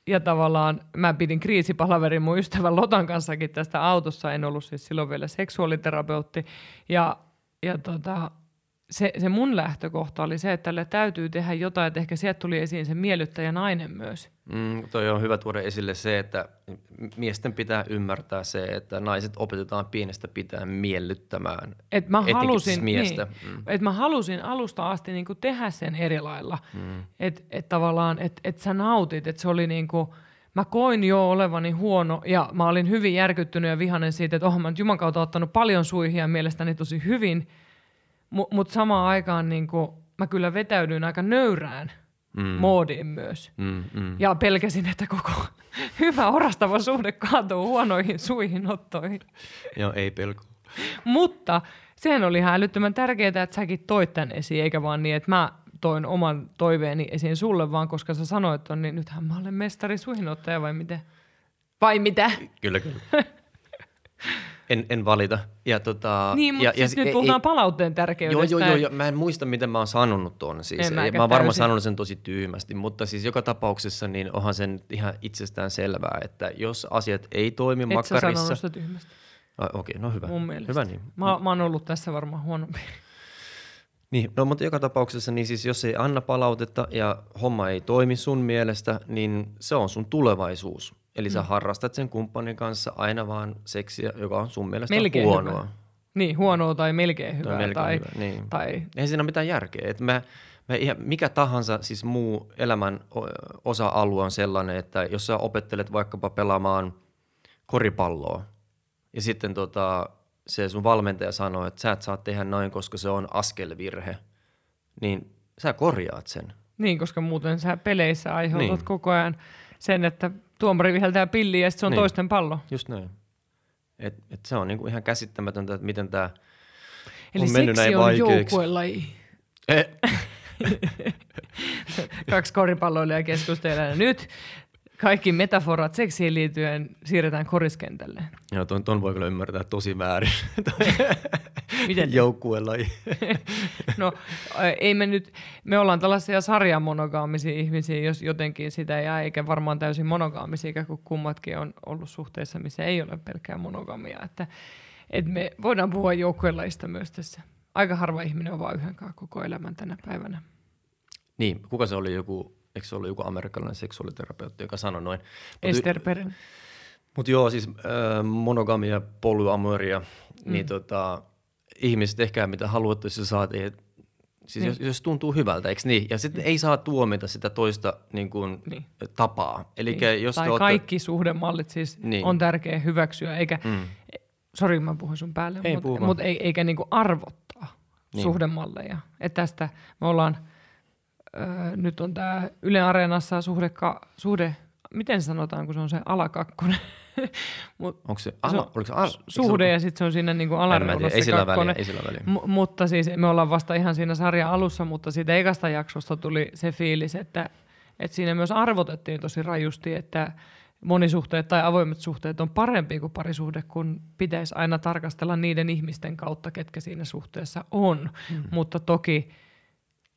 ja tavallaan mä pidin kriisipalaverin mun ystävän Lotan kanssakin tästä autossa. En ollut siis silloin vielä seksuaaliterapeutti. Ja, ja tota, se, se mun lähtökohta oli se, että tälle täytyy tehdä jotain, että ehkä sieltä tuli esiin se miellyttäjä nainen myös. Mm, toi on hyvä tuoda esille se, että miesten pitää ymmärtää se, että naiset opetetaan pienestä pitäen miellyttämään. Et mä Etenkin halusin, siis miestä. Niin, Mm. et mä halusin alusta asti niinku tehdä sen eri lailla. Mm. Että et tavallaan, että et sä nautit, että se oli niinku, mä koin jo olevani huono ja mä olin hyvin järkyttynyt ja vihanen siitä, että oh, mä nyt Juman kautta ottanut paljon suihia mielestäni tosi hyvin, mutta mut samaan aikaan niinku, mä kyllä vetäydyin aika nöyrään Mm. moodiin myös. Mm, mm. Ja pelkäsin, että koko hyvä orastava suhde kaatuu huonoihin suihinottoihin. Joo, ei pelko. Mutta sehän oli ihan älyttömän tärkeää, että säkin toit tämän esiin, eikä vaan niin, että mä toin oman toiveeni esiin sulle, vaan koska sä sanoit on, niin nythän mä olen mestari suihinottaja vai miten? Vai mitä? Kyllä, kyllä. En, en valita. Ja, tota, Niin, mutta ja, siis ja, nyt puhutaan palautteen tärkeydestä. Joo, joo, joo, joo. Mä en muista, miten mä oon sanonut tuon. Siis. En mä, mä oon varmaan sanonut sen tosi tyhmästi, mutta siis joka tapauksessa niin onhan sen ihan itsestään selvää, että jos asiat ei toimi Et sä makkarissa... sanonut sitä tyhmästi, Ah, Okei, no hyvä. mun mielestä. Hyvä niin. Mä, mä oon ollut tässä varmaan huonompi. Niin, no mutta joka tapauksessa, niin siis jos ei anna palautetta ja homma ei toimi sun mielestä, niin se on sun tulevaisuus. Eli Mm. sä harrastat sen kumppanin kanssa aina vaan seksiä, joka on sun mielestä Melkein huonoa. hyvä. Niin, huonoa tai melkein hyvää. melkein tai, hyvä, niin. tai Ei siinä ole mitään järkeä. Et mä, mä ihan, mikä tahansa siis muu elämän osa-alue on sellainen, että jos sä opettelet vaikkapa pelaamaan koripalloa ja sitten tota, se sun valmentaja sanoo, että sä et saa tehdä noin, koska se on askelvirhe, niin sä korjaat sen. Niin, koska muuten sä peleissä aiheutat Niin. koko ajan sen, että tuomari viheltää pilliä ja se on Niin. toisten pallo. Just näin. Et, et se on niinku ihan käsittämätöntä, että miten tämä Eli on mennyt näin on joukkuelaji. Eh, Kaksi koripalloilijaa keskustelee. Ja Nyt kaikki metaforat seksiin liittyen siirretään koriskentälle. joo, ton, ton voi kyllä ymmärtää tosi väärin. Miten? Joukkuelaji. No ä, ei me nyt, me ollaan tällaisia sarjamonogaamisia ihmisiä, jos jotenkin sitä jää, eikä varmaan täysin monogaamisia, kun kummatkin on ollut suhteessa, missä ei ole pelkkää monogamia. Että, et me voidaan puhua joukkuelaista myös tässä. Aika harva ihminen on vaan yhden koko elämän tänä päivänä. Niin, kuka se oli joku, eikö se ollut joku amerikkalainen seksuaaliterapeutti, joka sanoi noin. Ester Peren. mut joo, siis äh, monogamia, polyamoria, mm. niin tota, ihmiset tehkää mitä haluatte, jos sä saat, ei, siis Niin. jos, jos tuntuu hyvältä, eikö niin? Ja sitten ei saa tuomita sitä toista niin kuin, Niin. tapaa. Eli Niin. jos tai te ootte- kaikki suhdemallit siis Niin. niin. on tärkeä hyväksyä, eikä, Mm. sori mä puhun sun päälle, Ei, mutta mut ei, eikä niinku arvottaa Niin. niin. suhdemalleja. Et tästä me ollaan, öö, nyt on tämä Yle Areenassa suhdeka, suhde, miten sanotaan, kun se on se alakakkonen, Mut Onko se, se ala, on oliko se ala, suhde ja sitten se on siinä niinku alareunassa ei sillä väliä, ei sillä väliä. M- mutta siis me ollaan vasta ihan siinä sarjan alussa, mutta siitä ekasta jaksosta tuli se fiilis, että, että siinä myös arvotettiin tosi rajusti, että monisuhteet tai avoimet suhteet on parempi kuin parisuhde, kun pitäisi aina tarkastella niiden ihmisten kautta, ketkä siinä suhteessa on. Mm. Mutta toki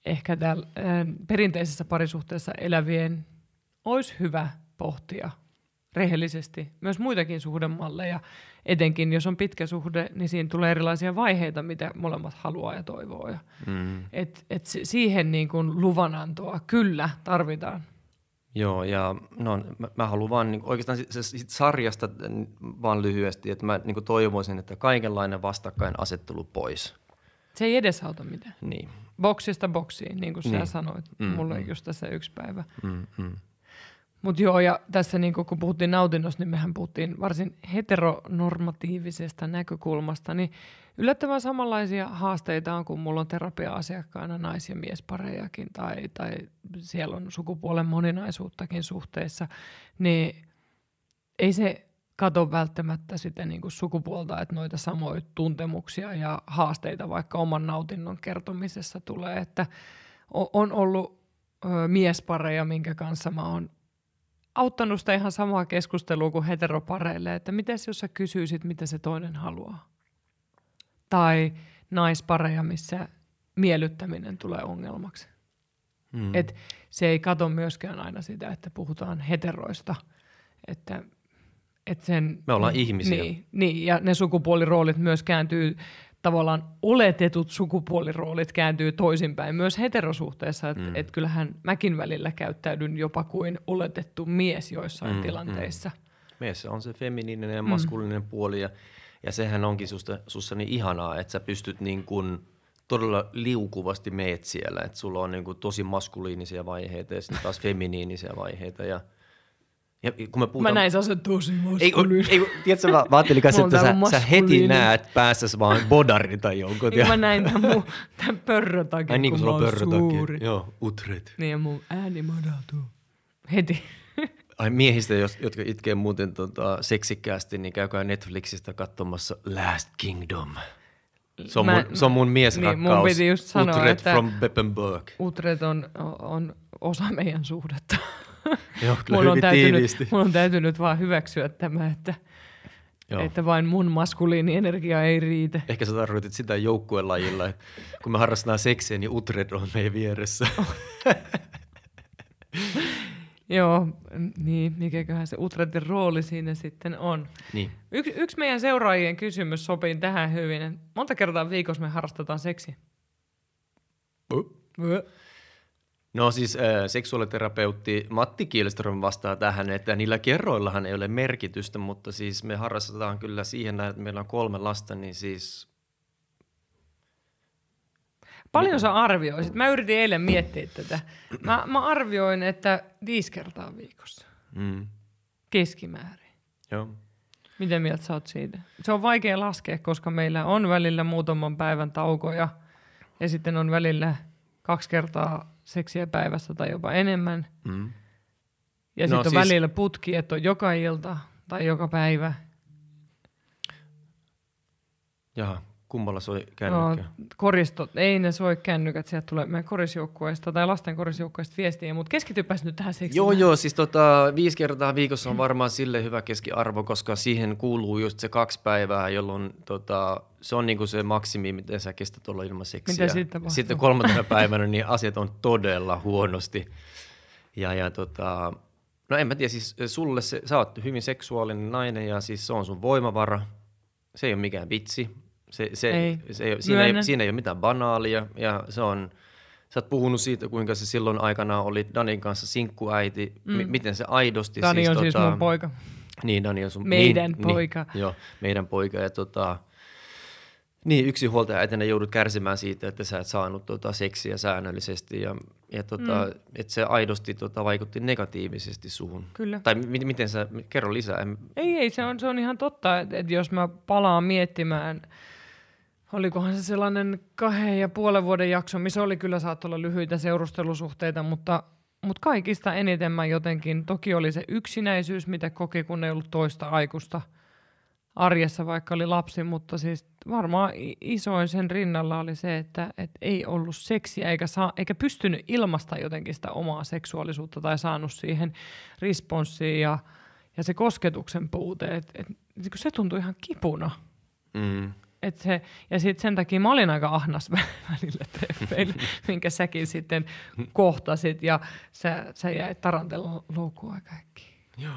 ehkä täällä äh, perinteisessä parisuhteessa elävien olisi hyvä pohtia rehellisesti myös muitakin suhdemalleja. Etenkin jos on pitkä suhde, niin siinä tulee erilaisia vaiheita, mitä molemmat haluaa ja toivoo. Ja Mm. et, et si- siihen niin kuin luvanantoa kyllä tarvitaan. Joo, ja no, mä, mä haluan vaan niin, oikeastaan sit, sit sarjasta vaan lyhyesti, että mä niin toivoisin, että kaikenlainen vastakkainasettelu pois. Se ei edesauta mitään. Niin. Boksista boksiin, niin kuin niin. sä sanoit. Mm, Mulla mm. just tässä yksi päivä. Mm, mm. Mutta joo, ja tässä niin kun puhuttiin nautinnosta, niin mehän puhuttiin varsin heteronormatiivisesta näkökulmasta, niin yllättävän samanlaisia haasteita on, kun mulla on terapia-asiakkaana nais- ja miesparejakin, tai, tai siellä on sukupuolen moninaisuuttakin suhteessa, niin ei se kato välttämättä sitä niin kuin sukupuolta, että noita samoja tuntemuksia ja haasteita vaikka oman nautinnon kertomisessa tulee, että on ollut miespareja, minkä kanssa mä oon auttanut sitä ihan samaa keskustelua kuin heteropareille, että miten jos sä kysyisit, mitä se toinen haluaa. Tai naispareja, missä miellyttäminen tulee ongelmaksi. Mm. Et se ei kato myöskään aina sitä, että puhutaan heteroista. Että, et sen, Me ollaan ihmisiä. Niin, niin, ja ne sukupuoliroolit myös kääntyy tavallaan oletetut sukupuoliroolit kääntyy toisinpäin myös heterosuhteessa, että mm. et kyllähän mäkin välillä käyttäydyn jopa kuin oletettu mies joissain mm, mm. tilanteissa. Mm. Mies on se feminiininen ja mm. maskuliininen mm. puoli ja, ja sehän onkin susta, sussa niin ihanaa, että sä pystyt niin kuin todella liukuvasti meet siellä, että sulla on niin kuin tosi maskuliinisia vaiheita ja sitten taas feminiinisiä vaiheita ja – ja kun me puhutaan... Mä näin se tosi Ei, ei, tiedätkö, mä, mä ajattelin kanssa, että sä, sä, heti näet päässäsi vaan bodarin tai jonkun. Niin mä näin tämän, mun, tämän pörrötakin, Ai, niin, kun, kun sulla on pörrötakin. Joo, utret. Niin ja mun ääni madaltuu. Heti. Ai miehistä, jotka itkee muuten tota, seksikkäästi, niin käykää Netflixistä katsomassa Last Kingdom. Se on, mä, mun, se on mun miesrakkaus. Niin, mun piti just sanoa, Utred että from Beppenberg. Utred on, on osa meidän suhdetta. Joo, kyllä mun, on täytynyt, mun on täytynyt vaan hyväksyä tämä, että, että vain mun maskuliinienergia ei riitä. Ehkä sä tarkoitit sitä joukkuelajilla, että kun me harrastetaan seksiä, niin Utred on meidän vieressä. Joo, niin, mikäköhän se Utredin rooli siinä sitten on. Niin. Y- yksi meidän seuraajien kysymys sopii tähän hyvin. Monta kertaa viikossa me harrastetaan seksiä? Uh. Uh. No siis äh, seksuaaliterapeutti Matti Kielström vastaa tähän, että niillä kerroillahan ei ole merkitystä, mutta siis me harrastetaan kyllä siihen, että meillä on kolme lasta, niin siis... Paljon sä arvioisit? Mä yritin eilen miettiä tätä. Mä, mä arvioin, että viisi kertaa viikossa. Mm. Keskimäärin. Joo. Miten mieltä sä oot siitä? Se on vaikea laskea, koska meillä on välillä muutaman päivän taukoja ja sitten on välillä kaksi kertaa seksiä päivässä tai jopa enemmän. Mm. Ja no, sitten on siis... välillä putki, että on joka ilta tai joka päivä. Jaha, kummalla soi kännykkä? No, koristot, ei ne soi kännykät, sieltä tulee meidän korisjoukkueesta tai lasten korisjoukkueesta viestiä, mutta keskitypäs nyt tähän seksiin. Joo, joo, siis tota, viisi kertaa viikossa on varmaan sille hyvä keskiarvo, koska siihen kuuluu just se kaksi päivää, jolloin tota, se on niinku se maksimi, miten sä kestät olla ilman seksiä. Mitä sitten Sitten kolmantena päivänä niin asiat on todella huonosti. Ja, ja tota, no en mä tiedä, siis sulle se, sä oot hyvin seksuaalinen nainen ja siis se on sun voimavara. Se ei ole mikään vitsi. Se, se, ei. Se ei, siinä, ei, siinä ei ole mitään banaalia ja se on, sä oot puhunut siitä, kuinka se silloin aikana oli Danin kanssa sinkkuäiti, mm. m- miten se aidosti. Dani siis, on siis tota, mun poika. Niin, Dani on sun Meidän niin, poika. Niin, joo, meidän poika ja tota, niin, yksi huoltaja äitinä joudut kärsimään siitä, että sä et saanut tota, seksiä säännöllisesti ja, ja tota, mm. että se aidosti tota, vaikutti negatiivisesti suhun. Kyllä. Tai m- miten sä, kerro lisää. Ei, ei, se on, se on ihan totta, että, että jos mä palaan miettimään, olikohan se sellainen kahden ja puolen vuoden jakso, missä oli kyllä saattoi olla lyhyitä seurustelusuhteita, mutta, mutta kaikista eniten mä jotenkin, toki oli se yksinäisyys, mitä koki, kun ei ollut toista aikuista – arjessa, vaikka oli lapsi, mutta siis varmaan isoin sen rinnalla oli se, että et ei ollut seksiä eikä, saa, eikä pystynyt ilmasta jotenkin sitä omaa seksuaalisuutta tai saanut siihen responssiin ja, ja se kosketuksen puute, että et, et, se tuntui ihan kipuna. Mm. Et se, ja sitten sen takia mä olin aika ahnas välillä treffeillä, minkä säkin sitten kohtasit ja sä, sä jäit tarantella loukkuun aika äkkiä. Joo.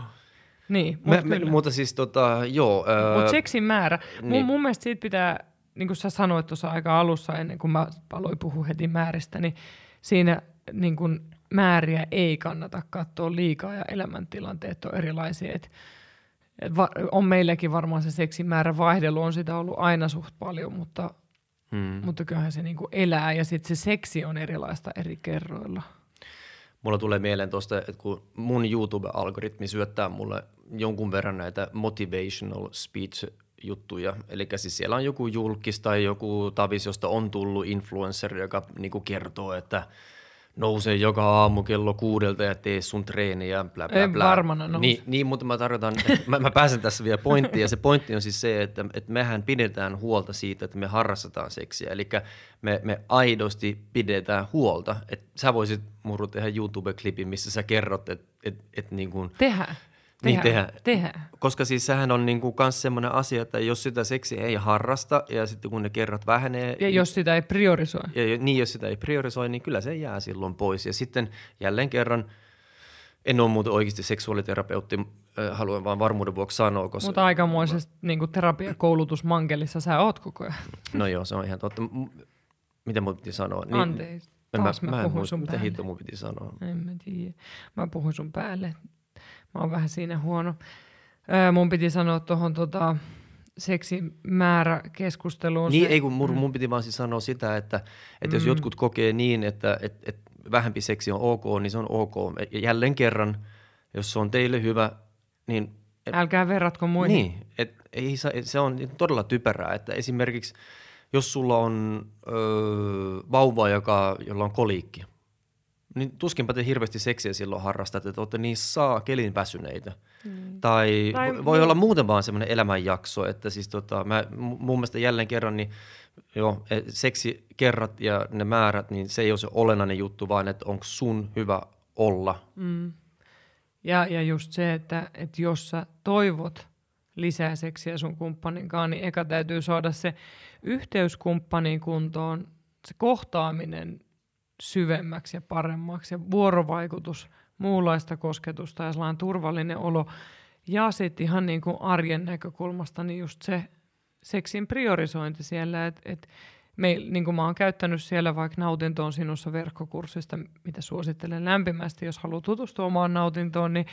Niin, mutta, me, me, mutta siis tota, joo. Mutta seksin määrä. Niin. Mun, mun mielestä siitä pitää, niin kuin sä sanoit tuossa aika alussa, ennen kuin mä aloin puhua heti määristä, niin siinä niin kuin määriä ei kannata katsoa liikaa ja elämäntilanteet on erilaisia. Et, et va, on meilläkin varmaan se seksimäärä vaihdelu on sitä ollut aina suht paljon, mutta, hmm. mutta kyllähän se niinku elää ja sitten se seksi on erilaista eri kerroilla. Mulla tulee mieleen tuosta, että kun mun YouTube-algoritmi syöttää mulle jonkun verran näitä motivational speech juttuja. Eli siis siellä on joku julkis tai joku tavis, josta on tullut influencer, joka niinku kertoo, että – nousee joka aamu kello kuudelta ja tee sun treeniä, bla bla bla. varmana nouse. Niin, niin, mutta mä tarkoitan, mä, mä pääsen tässä vielä pointtiin, ja se pointti on siis se, että, että mehän pidetään huolta siitä, että me harrastetaan seksiä, eli me, me aidosti pidetään huolta, että sä voisit murru tehdä YouTube-klipin, missä sä kerrot, että et, et niin kuin, Tehdään. Niin tehdään. tehdään. Koska siis sehän on niinku kans semmoinen asia, että jos sitä seksiä ei harrasta ja sitten kun ne kerrat vähenee. Ja jos sitä ei priorisoi. Ja, niin, jos sitä ei priorisoi, niin kyllä se jää silloin pois. Ja sitten jälleen kerran, en ole muuten oikeasti seksuaaliterapeutti, haluan vaan varmuuden vuoksi sanoa. Koska... Mutta aikamoisesta niin terapiakoulutusmankelissa sä oot koko ajan. No joo, se on ihan totta. Mitä mun piti sanoa? Niin, Anteeksi. Taas mä, mä, mä puhun muista, sun mitä päälle. hitto mun piti sanoa? En mä tiedä. Mä puhun sun päälle. Mä oon vähän siinä huono. Öö, mun piti sanoa tuohon tota, seksimäärä keskusteluun. Niin, se, ei kun mun, mm. mun piti vaan siis sanoa sitä, että, että jos mm. jotkut kokee niin, että että että vähempi seksi on ok, niin se on ok. Ja jälleen kerran, jos se on teille hyvä, niin... Et, Älkää verratko muihin. Niin, et, ei, se on todella typerää, että esimerkiksi jos sulla on öö, vauva, joka, jolla on koliikki, niin tuskinpä te hirveästi seksiä silloin harrastat, että olette niin saa kelin väsyneitä. Mm. Tai, tai voi olla muuten vaan semmoinen elämänjakso, että siis tota, mä, mun mielestä jälleen kerran, niin joo, seksi kerrat ja ne määrät, niin se ei ole se olennainen juttu, vaan että onko sun hyvä olla. Mm. Ja, ja just se, että, että jos sä toivot lisää seksiä sun kumppaninkaan, niin eka täytyy saada se yhteyskumppaniin kuntoon, se kohtaaminen syvemmäksi ja paremmaksi ja vuorovaikutus, muunlaista kosketusta ja sellainen turvallinen olo. Ja sitten ihan niin kuin arjen näkökulmasta, niin just se seksin priorisointi siellä, että et niin kuin mä oon käyttänyt siellä vaikka nautintoon sinussa verkkokurssista, mitä suosittelen lämpimästi, jos haluaa tutustua omaan nautintoon, niin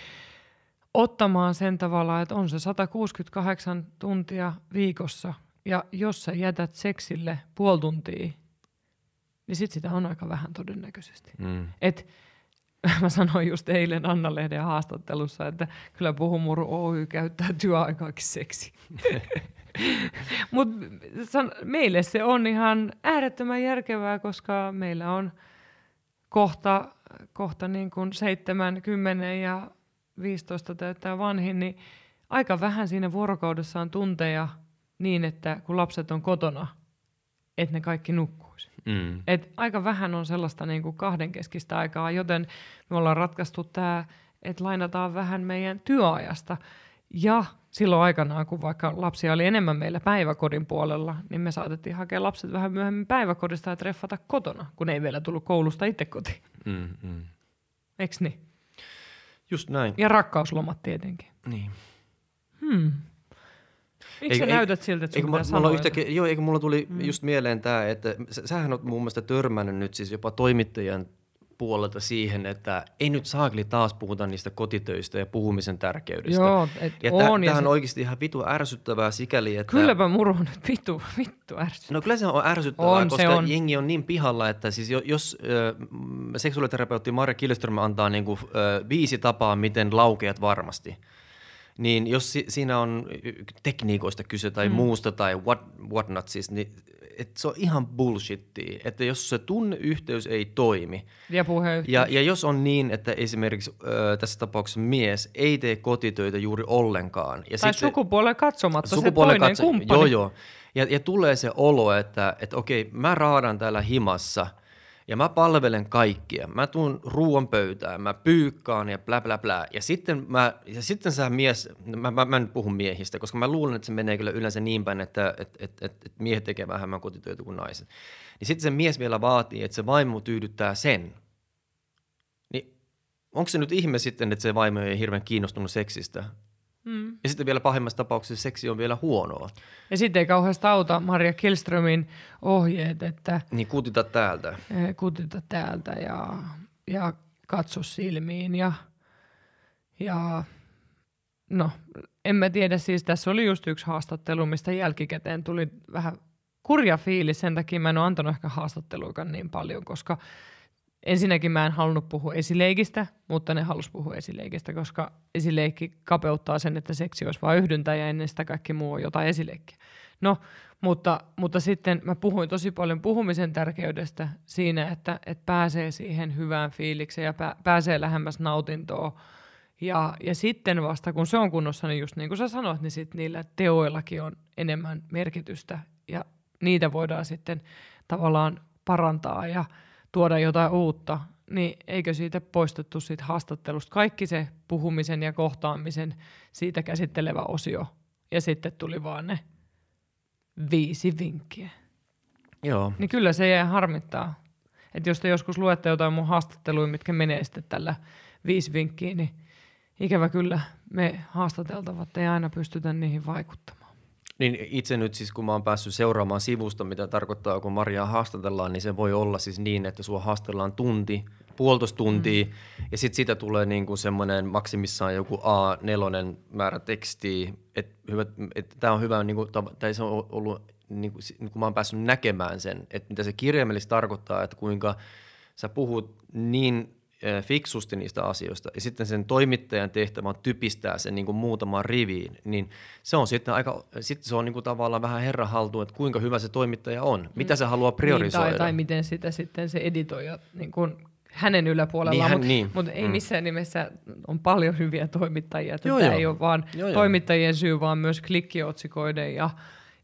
ottamaan sen tavalla, että on se 168 tuntia viikossa, ja jos sä jätät seksille puoli tuntia niin sit sitä on aika vähän todennäköisesti. Mm. Et, mä sanoin just eilen Anna-lehden haastattelussa, että kyllä Puhumuru Oy käyttää työaikaakin seksi. Mutta meille se on ihan äärettömän järkevää, koska meillä on kohta, kohta niin kuin 7, 10 ja 15 täyttää vanhin, niin aika vähän siinä vuorokaudessa on tunteja niin, että kun lapset on kotona, että ne kaikki nukkuisi. Mm. Et aika vähän on sellaista niin kuin kahdenkeskistä aikaa, joten me ollaan ratkaistu tämä, että lainataan vähän meidän työajasta. Ja silloin aikanaan, kun vaikka lapsia oli enemmän meillä päiväkodin puolella, niin me saatettiin hakea lapset vähän myöhemmin päiväkodista ja treffata kotona, kun ei vielä tullut koulusta itse kotiin. Mm, mm. Eiks niin? Just näin. Ja rakkauslomat tietenkin. Niin. Hmm. Miksi sä näytät siltä, että sun mulla, mulla yhtäkkiä, Joo, eikö mulla tuli mm. just mieleen tämä, että sähän on mun mielestä törmännyt nyt siis jopa toimittajan puolelta siihen, että ei nyt saakli taas puhuta niistä kotitöistä ja puhumisen tärkeydestä. Joo, et ja on. Tämähän ja on se... oikeasti ihan vitu ärsyttävää sikäli, että... Kylläpä muru nyt vittu, vittu ärsyttävää. No kyllä se on ärsyttävää, on, koska on. jengi on niin pihalla, että siis jos äh, seksuaaliterapeutti Marja Kilström antaa niinku, äh, viisi tapaa, miten laukeat varmasti – niin jos si- siinä on tekniikoista kyse tai mm. muusta tai what, what not siis, niin et se on ihan bullshittia, että jos se tunneyhteys ei toimi. Ja Ja, ja jos on niin, että esimerkiksi ö, tässä tapauksessa mies ei tee kotitöitä juuri ollenkaan. Ja tai sitten, sukupuolen katsomatta sukupuolen se toinen katso- kumppani. Joo, joo. Ja, ja tulee se olo, että, että okei, mä raadan täällä himassa – ja mä palvelen kaikkia. Mä tuun ruoan pöytään, mä pyykkaan ja blä blä blä. Ja sitten, mä, ja sitten sä mies, mä, mä, mä en puhu miehistä, koska mä luulen, että se menee kyllä yleensä niin päin, että et, et, et, et miehet tekee vähemmän kotitöitä kuin naiset. Niin sitten se mies vielä vaatii, että se vaimo tyydyttää sen. Niin onko se nyt ihme sitten, että se vaimo ei hirveän kiinnostunut seksistä? Mm. Ja sitten vielä pahimmassa tapauksessa seksi on vielä huonoa. Ja sitten ei kauheasti auta Maria Kilströmin ohjeet, että... Niin kutita täältä. Kutita täältä ja, ja katso silmiin ja, ja no en mä tiedä, siis tässä oli just yksi haastattelu, mistä jälkikäteen tuli vähän kurja fiilis, sen takia mä en ole antanut ehkä haastatteluikaan niin paljon, koska ensinnäkin mä en halunnut puhua esileikistä, mutta ne halus puhua esileikistä, koska esileikki kapeuttaa sen, että seksi olisi vain yhdyntä ja ennen sitä kaikki muu on jotain esileikkiä. No, mutta, mutta sitten mä puhuin tosi paljon puhumisen tärkeydestä siinä, että, että pääsee siihen hyvään fiilikseen ja pääsee lähemmäs nautintoa. Ja, ja sitten vasta kun se on kunnossa, niin just niin kuin sä sanoit, niin sit niillä teoillakin on enemmän merkitystä ja niitä voidaan sitten tavallaan parantaa ja tuoda jotain uutta, niin eikö siitä poistettu siitä haastattelusta kaikki se puhumisen ja kohtaamisen siitä käsittelevä osio ja sitten tuli vaan ne viisi vinkkiä. Joo. Niin kyllä se jää harmittaa. Että jos te joskus luette jotain mun haastatteluja, mitkä menee sitten tällä viisi vinkkiä, niin ikävä kyllä me haastateltavat ei aina pystytä niihin vaikuttamaan. Niin itse nyt siis, kun mä oon päässyt seuraamaan sivusta, mitä tarkoittaa, kun Mariaa haastatellaan, niin se voi olla siis niin, että sua haastellaan tunti, puolitoista tuntia, mm. ja sitten siitä tulee niinku semmoinen maksimissaan joku A4 määrä tekstiä, että et, tämä on hyvä, niinku, tai se on ollut, niinku, kun mä oon päässyt näkemään sen, että mitä se kirjaimellisesti tarkoittaa, että kuinka sä puhut niin fiksusti niistä asioista ja sitten sen toimittajan tehtävä on typistää sen niin kuin muutamaan riviin, niin se on sitten aika, sitten se on niin kuin tavallaan vähän herran haltuun, että kuinka hyvä se toimittaja on, mitä se haluaa priorisoida. Niin, tai, tai miten sitä sitten se editoija niin kuin hänen yläpuolellaan, niin, mutta niin. mut ei mm. missään nimessä on paljon hyviä toimittajia. Tämä ei ole vaan joo, toimittajien syy, vaan myös klikkiotsikoiden ja,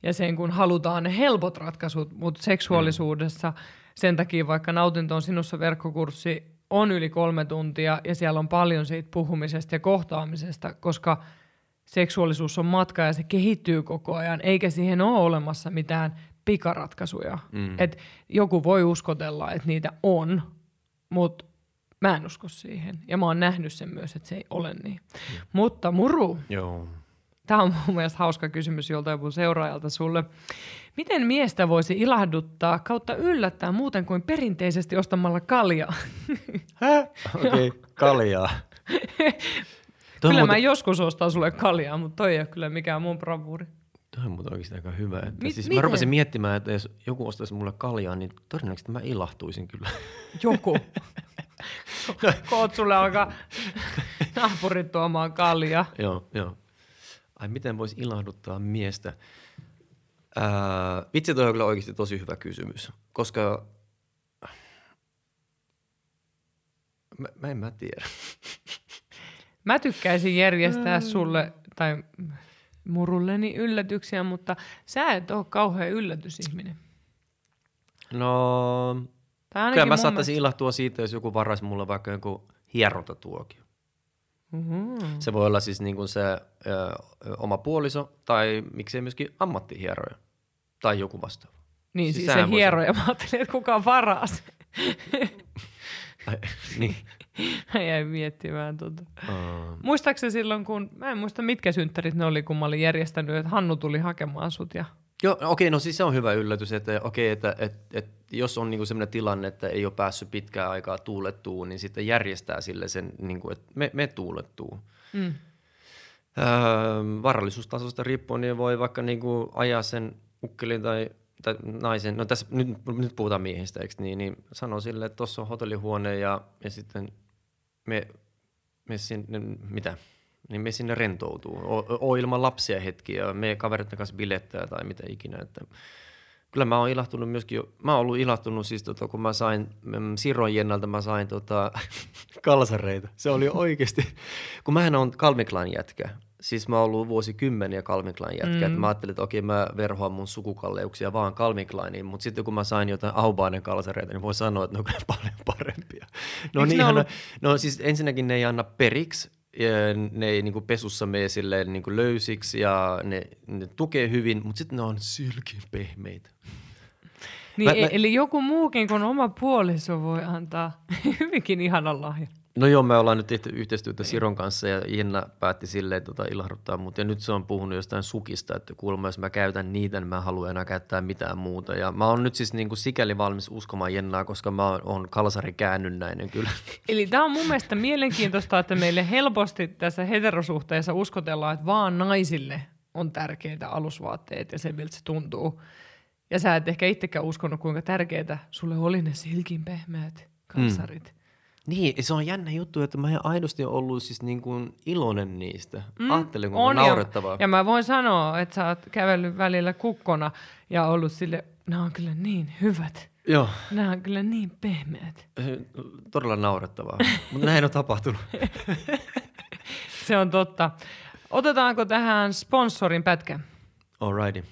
ja sen, kun halutaan ne helpot ratkaisut, mutta seksuaalisuudessa mm. sen takia vaikka Nautinto on sinussa verkkokurssi on yli kolme tuntia ja siellä on paljon siitä puhumisesta ja kohtaamisesta, koska seksuaalisuus on matka ja se kehittyy koko ajan, eikä siihen ole olemassa mitään pikaratkaisuja. Mm. Et joku voi uskotella, että niitä on, mutta mä en usko siihen. Ja mä oon nähnyt sen myös, että se ei ole niin. Mm. Mutta Muru, Joo. tämä on mun mielestä hauska kysymys joltain mun seuraajalta sulle. Miten miestä voisi ilahduttaa kautta yllättää muuten kuin perinteisesti ostamalla kaljaa? Okei, okay, kaljaa. kyllä muuten... mä joskus ostan sulle kaljaa, mutta toi ei ole kyllä mikään mun bravuuri. Toi on muuten oikeasti aika hyvä. Että Mi- siis miten? mä rupesin miettimään, että jos joku ostaisi mulle kaljaa, niin todennäköisesti mä ilahtuisin kyllä. Joku. Koot sulle alkaa naapurit tuomaan kaljaa. joo, joo. Ai miten voisi ilahduttaa miestä? Ää, vitsi, toi on kyllä oikeasti tosi hyvä kysymys, koska mä, mä en mä tiedä. Mä tykkäisin järjestää mm. sulle tai murulleni yllätyksiä, mutta sä et ole kauhean yllätysihminen. No, kyllä mä saattaisin mielestä... ilahtua siitä, jos joku varaisi mulle vaikka joku hierotatuokio. Mm-hmm. Se voi olla siis niin kuin se ö, oma puoliso tai miksei myöskin ammattihieroja tai joku vastaava. Niin, siis, siis se hieroja. Mä ajattelin, että kuka varaa se. Ai, niin. Mä jäin miettimään tuota. Uh. Muistaakseni silloin, kun, mä en muista mitkä synttärit ne oli, kun mä olin järjestänyt, että Hannu tuli hakemaan sut ja Joo, okei, okay, no siis se on hyvä yllätys, että okei, okay, että et, et, jos on niinku sellainen tilanne, että ei ole päässyt pitkään aikaa tuulettuun, niin sitten järjestää sille sen, niinku, että me, me tuulettuu. Mm. Öö, varallisuustasosta riippuen niin voi vaikka niinku ajaa sen ukkelin tai, tai naisen, no tässä nyt, nyt puhutaan miehistä, eikö niin, niin sanoo sille, että tuossa on hotellihuone ja, ja sitten me, me sinne, mitä, niin me sinne rentoutuu. O, o ilman lapsia hetkiä, me kavereiden kanssa bilettää tai mitä ikinä. Että kyllä mä oon ilahtunut myöskin, mä oon ollut ilahtunut siis tota, kun mä sain mm, Siron Jennalta mä sain tota, kalsareita. Se oli oikeasti, kun mähän on Calvin Klein jätkä. Siis mä oon ollut vuosikymmeniä Calvin Klein jätkä. Mm. Mä ajattelin, että okei mä verhoan mun sukukalleuksia vaan Calvin Kleiniin, mutta sitten kun mä sain jotain Aubaanen kalsareita, niin voi sanoa, että ne on paljon parempia. No, niin, ollut... no siis ensinnäkin ne ei anna periksi, ne ei niin kuin pesussa mene silleen niin kuin löysiksi ja ne, ne tukee hyvin, mutta sitten ne on sylkin pehmeitä. Niin, mä, e- mä, eli joku muukin kuin oma puoliso voi antaa hyvinkin ihanan lahjan. No joo, me ollaan nyt tehty yhteistyötä Siron kanssa ja Jenna päätti silleen tota, ilahduttaa mut. Ja nyt se on puhunut jostain sukista, että kuulemma jos mä käytän niitä, niin mä haluan enää käyttää mitään muuta. Ja mä oon nyt siis niinku sikäli valmis uskomaan Jennaa, koska mä oon kalsari käännynnäinen kyllä. Eli tämä on mun mielestä mielenkiintoista, että meille helposti tässä heterosuhteessa uskotellaan, että vaan naisille on tärkeitä alusvaatteet ja se, miltä se tuntuu. Ja sä et ehkä itsekään uskonut, kuinka tärkeitä sulle oli ne silkin pehmeät kalsarit. Mm. Niin, se on jännä juttu, että mä en aidosti ollut siis niin kuin iloinen niistä. Mm, Ajattelin, kun on naurettavaa. Ja, ja mä voin sanoa, että sä oot kävellyt välillä kukkona ja ollut sille, nämä on kyllä niin hyvät. Joo. Nämä on kyllä niin pehmeät. Todella naurettavaa, mutta näin on tapahtunut. se on totta. Otetaanko tähän sponsorin pätkä? Alrighty.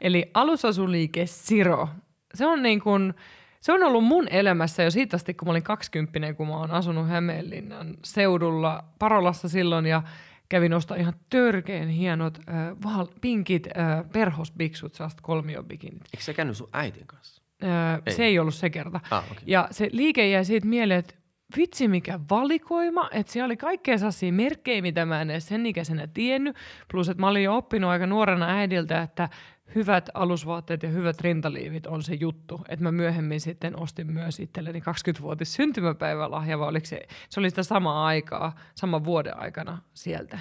Eli alusasuliike Siro. Se on niin kuin, se on ollut mun elämässä jo siitä asti, kun mä olin 20, kun mä oon asunut Hämeenlinnan seudulla Parolassa silloin ja kävin ostaa ihan törkeen hienot äh, val- pinkit äh, perhosbiksut, sellaista kolmiobikinit. Eikö se käynyt sun äitin kanssa? Äh, ei. Se ei ollut se kerta. Ah, okay. Ja se liike jäi siitä mieleen, että vitsi mikä valikoima, että siellä oli kaikkea sellaisia merkkejä, mitä mä en edes sen ikäisenä tiennyt, plus että mä olin jo oppinut aika nuorena äidiltä, että hyvät alusvaatteet ja hyvät rintaliivit on se juttu, että mä myöhemmin sitten ostin myös itselleni 20-vuotis syntymäpäivälahja, vai oliko se, se oli sitä samaa aikaa, saman vuoden aikana sieltä.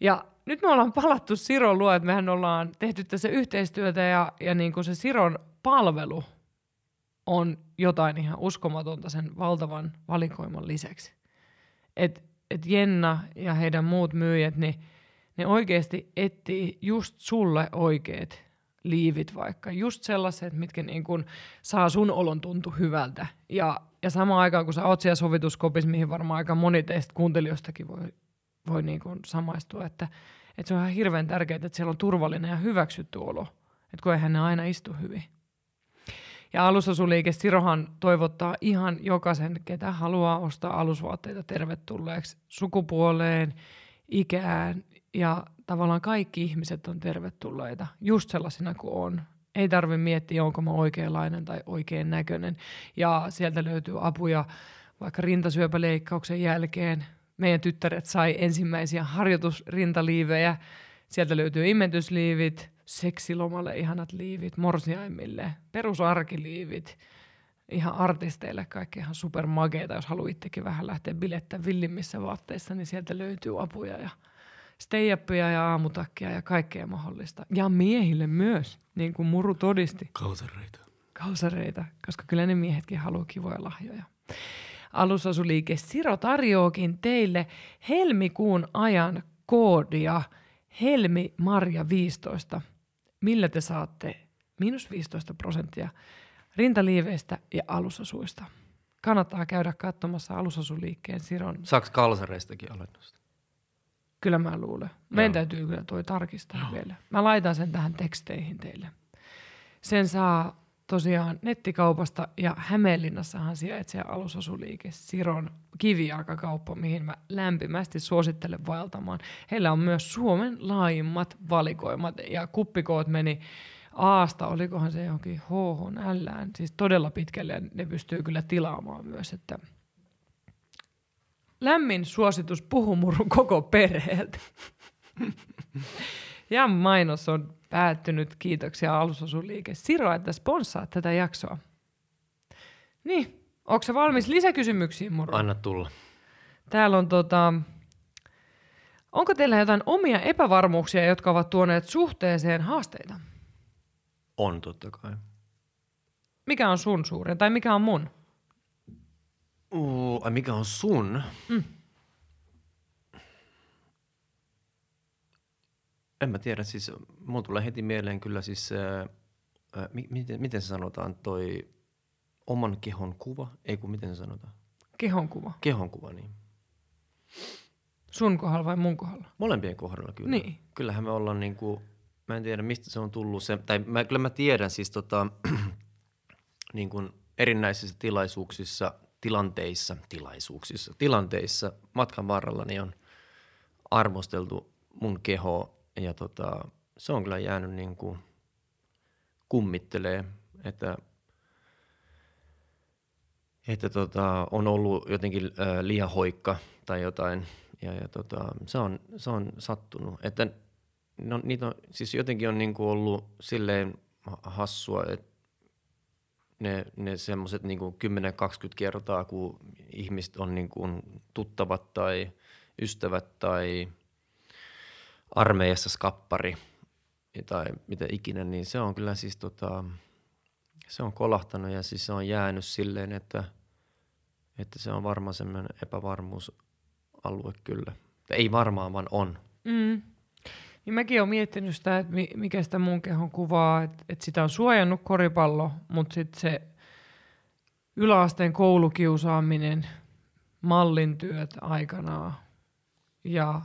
Ja nyt me ollaan palattu Siron luo, että mehän ollaan tehty tässä yhteistyötä ja, ja niin kuin se Siron palvelu on jotain ihan uskomatonta sen valtavan valikoiman lisäksi. Että et Jenna ja heidän muut myyjät, niin ne oikeasti etsii just sulle oikeat liivit vaikka. Just sellaiset, mitkä niin kun saa sun olon tuntu hyvältä. Ja, ja samaan aikaan, kun sä oot siellä sovituskopissa, mihin varmaan aika moni teistä kuuntelijoistakin voi, voi niin kun samaistua, että, että se on ihan hirveän tärkeää, että siellä on turvallinen ja hyväksytty olo. Että kun eihän ne aina istu hyvin. Ja alusasuliike Sirohan toivottaa ihan jokaisen, ketä haluaa ostaa alusvaatteita tervetulleeksi sukupuoleen, ikään ja tavallaan kaikki ihmiset on tervetulleita just sellaisina kuin on. Ei tarvi miettiä, onko mä oikeanlainen tai oikein näköinen. Ja sieltä löytyy apuja vaikka rintasyöpäleikkauksen jälkeen. Meidän tyttäret sai ensimmäisiä harjoitusrintaliivejä. Sieltä löytyy imetysliivit, seksilomalle ihanat liivit, morsiaimille, perusarkiliivit, ihan artisteille kaikki ihan supermageita. Jos haluaa itsekin vähän lähteä bilettämään villimmissä vaatteissa, niin sieltä löytyy apuja ja stay ja aamutakkia ja kaikkea mahdollista. Ja miehille myös, niin kuin Muru todisti. Kausareita. Kausareita, koska kyllä ne miehetkin haluaa kivoja lahjoja. Alusasuliike Siro tarjoakin teille helmikuun ajan koodia Helmi Marja 15, millä te saatte miinus 15 prosenttia rintaliiveistä ja alusasuista. Kannattaa käydä katsomassa alusasuliikkeen Siron. Saako kalsareistakin alennusta? Kyllä mä luulen. Meidän Joo. täytyy kyllä toi tarkistaa Joo. vielä. Mä laitan sen tähän teksteihin teille. Sen saa tosiaan nettikaupasta ja Hämeenlinnassahan sijaitsee alusasuliike Siron kivijalkakauppa, mihin mä lämpimästi suosittelen vaeltamaan. Heillä on myös Suomen laajimmat valikoimat ja kuppikoot meni Aasta, olikohan se johonkin HHL, siis todella pitkälle ne pystyy kyllä tilaamaan myös, että lämmin suositus puhumurun koko perheeltä. ja mainos on päättynyt. Kiitoksia alusasuliike Siro, että sponssaa tätä jaksoa. Niin, onko se valmis lisäkysymyksiin, Muru? Anna tulla. Täällä on tota, onko teillä jotain omia epävarmuuksia, jotka ovat tuoneet suhteeseen haasteita? On totta kai. Mikä on sun suurin tai mikä on mun? Uh, ai mikä on sun? Mm. En mä tiedä, siis mun tulee heti mieleen kyllä siis, äh, äh, miten, miten se sanotaan, toi oman kehon kuva, ei kun miten se sanotaan? Kehon kuva. Kehon kuva, niin. Sun kohdalla vai mun kohdalla? Molempien kohdalla kyllä. Niin. Kyllähän me ollaan niinku, mä en tiedä mistä se on tullut se, tai mä, kyllä mä tiedän siis tota, niin kuin erinäisissä tilaisuuksissa, tilanteissa, tilaisuuksissa, tilanteissa matkan varrella niin on arvosteltu mun kehoa ja tota, se on kyllä jäänyt niin kuin kummittelee, että että tota, on ollut jotenkin äh, liian hoikka tai jotain. Ja, ja tota, se, on, se on sattunut. Että, no, niitä on, siis jotenkin on niinku ollut silleen hassua, että ne, ne semmoiset niin 10-20 kertaa, kun ihmiset on niin kuin tuttavat tai ystävät tai armeijassa skappari tai mitä ikinä, niin se on kyllä siis tota, se on kolahtanut ja siis se on jäänyt silleen, että, että se on varmaan semmoinen epävarmuusalue kyllä. Ei varmaan, vaan on. Mm. Niin mäkin olen miettinyt sitä, että mikä sitä mun kehon kuvaa, että, että sitä on suojannut koripallo, mutta sitten se yläasteen koulukiusaaminen, mallintyöt aikanaan ja,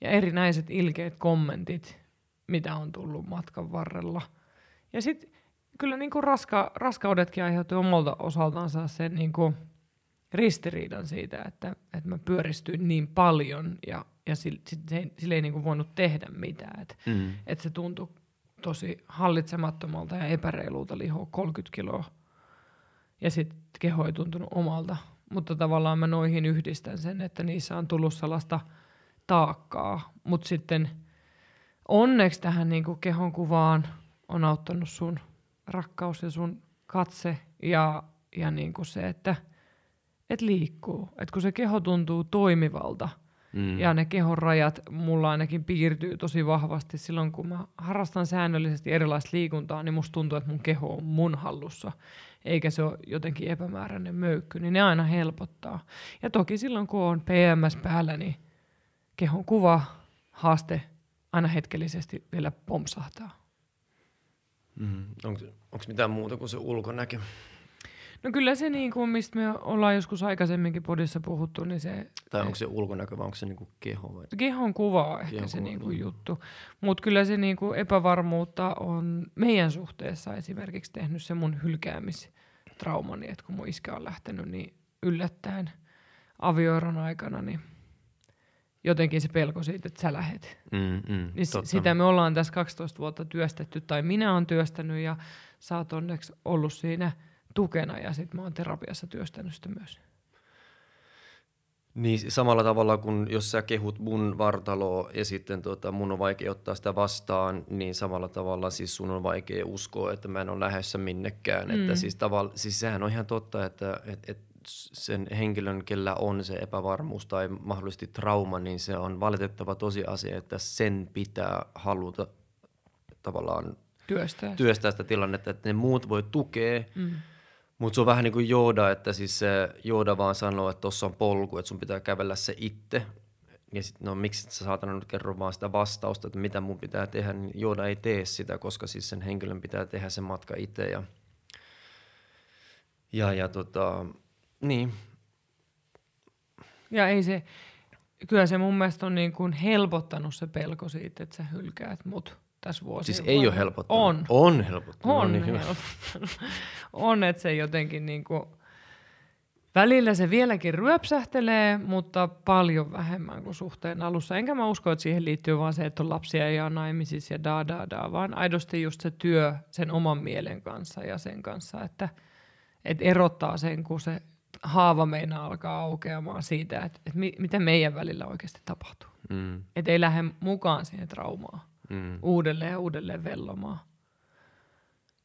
ja erinäiset ilkeät kommentit, mitä on tullut matkan varrella. Ja sitten kyllä niin kuin raska, raskaudetkin aiheutuu omalta osaltansa sen niin kuin ristiriidan siitä, että, että mä pyöristyin niin paljon ja, ja sille, sille, sille ei niin kuin voinut tehdä mitään. Että, mm. että se tuntui tosi hallitsemattomalta ja epäreilulta lihoa 30 kiloa. Ja sitten keho ei tuntunut omalta. Mutta tavallaan mä noihin yhdistän sen, että niissä on tullut sellaista taakkaa. Mutta sitten onneksi tähän niin kuin kehon kuvaan on auttanut sun rakkaus ja sun katse ja, ja niin kuin se, että et liikkuu. Et kun se keho tuntuu toimivalta mm. ja ne kehon rajat mulla ainakin piirtyy tosi vahvasti silloin, kun mä harrastan säännöllisesti erilaista liikuntaa, niin musta tuntuu, että mun keho on mun hallussa eikä se ole jotenkin epämääräinen möykky, niin ne aina helpottaa. Ja toki silloin, kun on PMS päällä, niin kehon kuva, haaste aina hetkellisesti vielä pompsahtaa. Mm. Onko mitään muuta kuin se ulkonäkö? No kyllä se, niin kuin, mistä me ollaan joskus aikaisemminkin podissa puhuttu, niin se... Tai onko se ulkonäkö vai onko se niin kuin keho? Vai? Kehon kuva on ehkä kehon se kuva, niin kuin juttu. Mutta kyllä se niin kuin epävarmuutta on meidän suhteessa esimerkiksi tehnyt se mun hylkäämistraumani, että kun mun iskä on lähtenyt niin yllättäen avioeron aikana, niin jotenkin se pelko siitä, että sä lähet. Mm, mm, niin sitä me ollaan tässä 12 vuotta työstetty, tai minä olen työstänyt, ja sä oot onneksi ollut siinä tukena, ja sitten mä oon terapiassa työstänyt sitä myös. Niin samalla tavalla kuin jos sä kehut mun vartaloa ja sitten tota, mun on vaikea ottaa sitä vastaan, niin samalla tavalla siis sun on vaikea uskoa, että mä en ole lähdössä minnekään. Mm. Että siis, tavalla, siis sehän on ihan totta, että et, et sen henkilön, kellä on se epävarmuus tai mahdollisesti trauma, niin se on valitettava tosiasia, että sen pitää haluta tavallaan työstää, työstää sitä tilannetta, että ne muut voi tukea, mm. Mutta se on vähän niin kuin Jooda, että siis se Jooda vaan sanoo, että tuossa on polku, että sun pitää kävellä se itse. Ja sitten, no miksi sä saatana nyt kerro vaan sitä vastausta, että mitä mun pitää tehdä, niin Jooda ei tee sitä, koska siis sen henkilön pitää tehdä se matka itse. Ja, ja, ja tota, niin. Ja ei se, kyllä se mun mielestä on niin kuin helpottanut se pelko siitä, että sä hylkäät mut tässä vuosina. Siis ei ole helpottanut? On. On helpottanut. On, no niin helpottanut. on, että se jotenkin niin kuin, välillä se vieläkin ryöpsähtelee, mutta paljon vähemmän kuin suhteen alussa. Enkä mä usko, että siihen liittyy vaan se, että on lapsia ja on naimisissa ja da da da, vaan aidosti just se työ sen oman mielen kanssa ja sen kanssa, että, että erottaa sen, kun se haava meinaa alkaa aukeamaan siitä, että, että mi, mitä meidän välillä oikeasti tapahtuu. Mm. Että ei lähde mukaan siihen traumaan mm. uudelleen ja uudelleen vellomaan.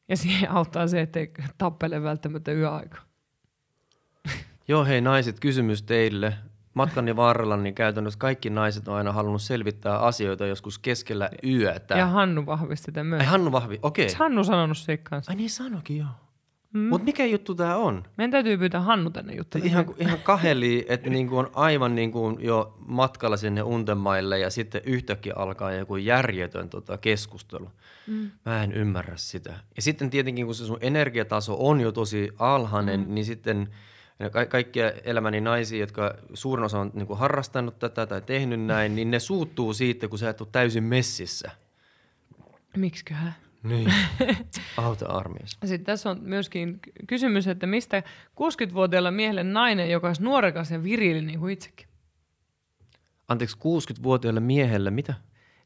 Ja siihen auttaa se, että ei tappele välttämättä yöaika. Joo, hei naiset, kysymys teille. Matkani varrella niin käytännössä kaikki naiset on aina halunnut selvittää asioita joskus keskellä yötä. Ja Hannu vahvisti sitä myös. Ai Hannu vahvi, okei. Okay. Hannu sanonut se kanssa? Ai niin sanokin, joo. Mm. Mutta mikä juttu tämä on? Meidän täytyy pyytää Hannu tänne juttelemaan. Ihan, ihan kaheli, että niinku on aivan niinku jo matkalla sinne untemaille ja sitten yhtäkkiä alkaa joku järjetön tota keskustelu. Mm. Mä en ymmärrä sitä. Ja sitten tietenkin, kun se sun energiataso on jo tosi alhainen, mm. niin sitten ka- kaikkia elämäni naisia, jotka suurin osa on niinku harrastanut tätä tai tehnyt näin, niin ne suuttuu siitä, kun sä et ole täysin messissä. Miksiköhän? Niin, auta armias. Sitten tässä on myöskin kysymys, että mistä 60-vuotiaalla miehelle nainen, joka olisi nuorekas ja virili niin kuin itsekin? Anteeksi, 60-vuotiaalle miehelle mitä?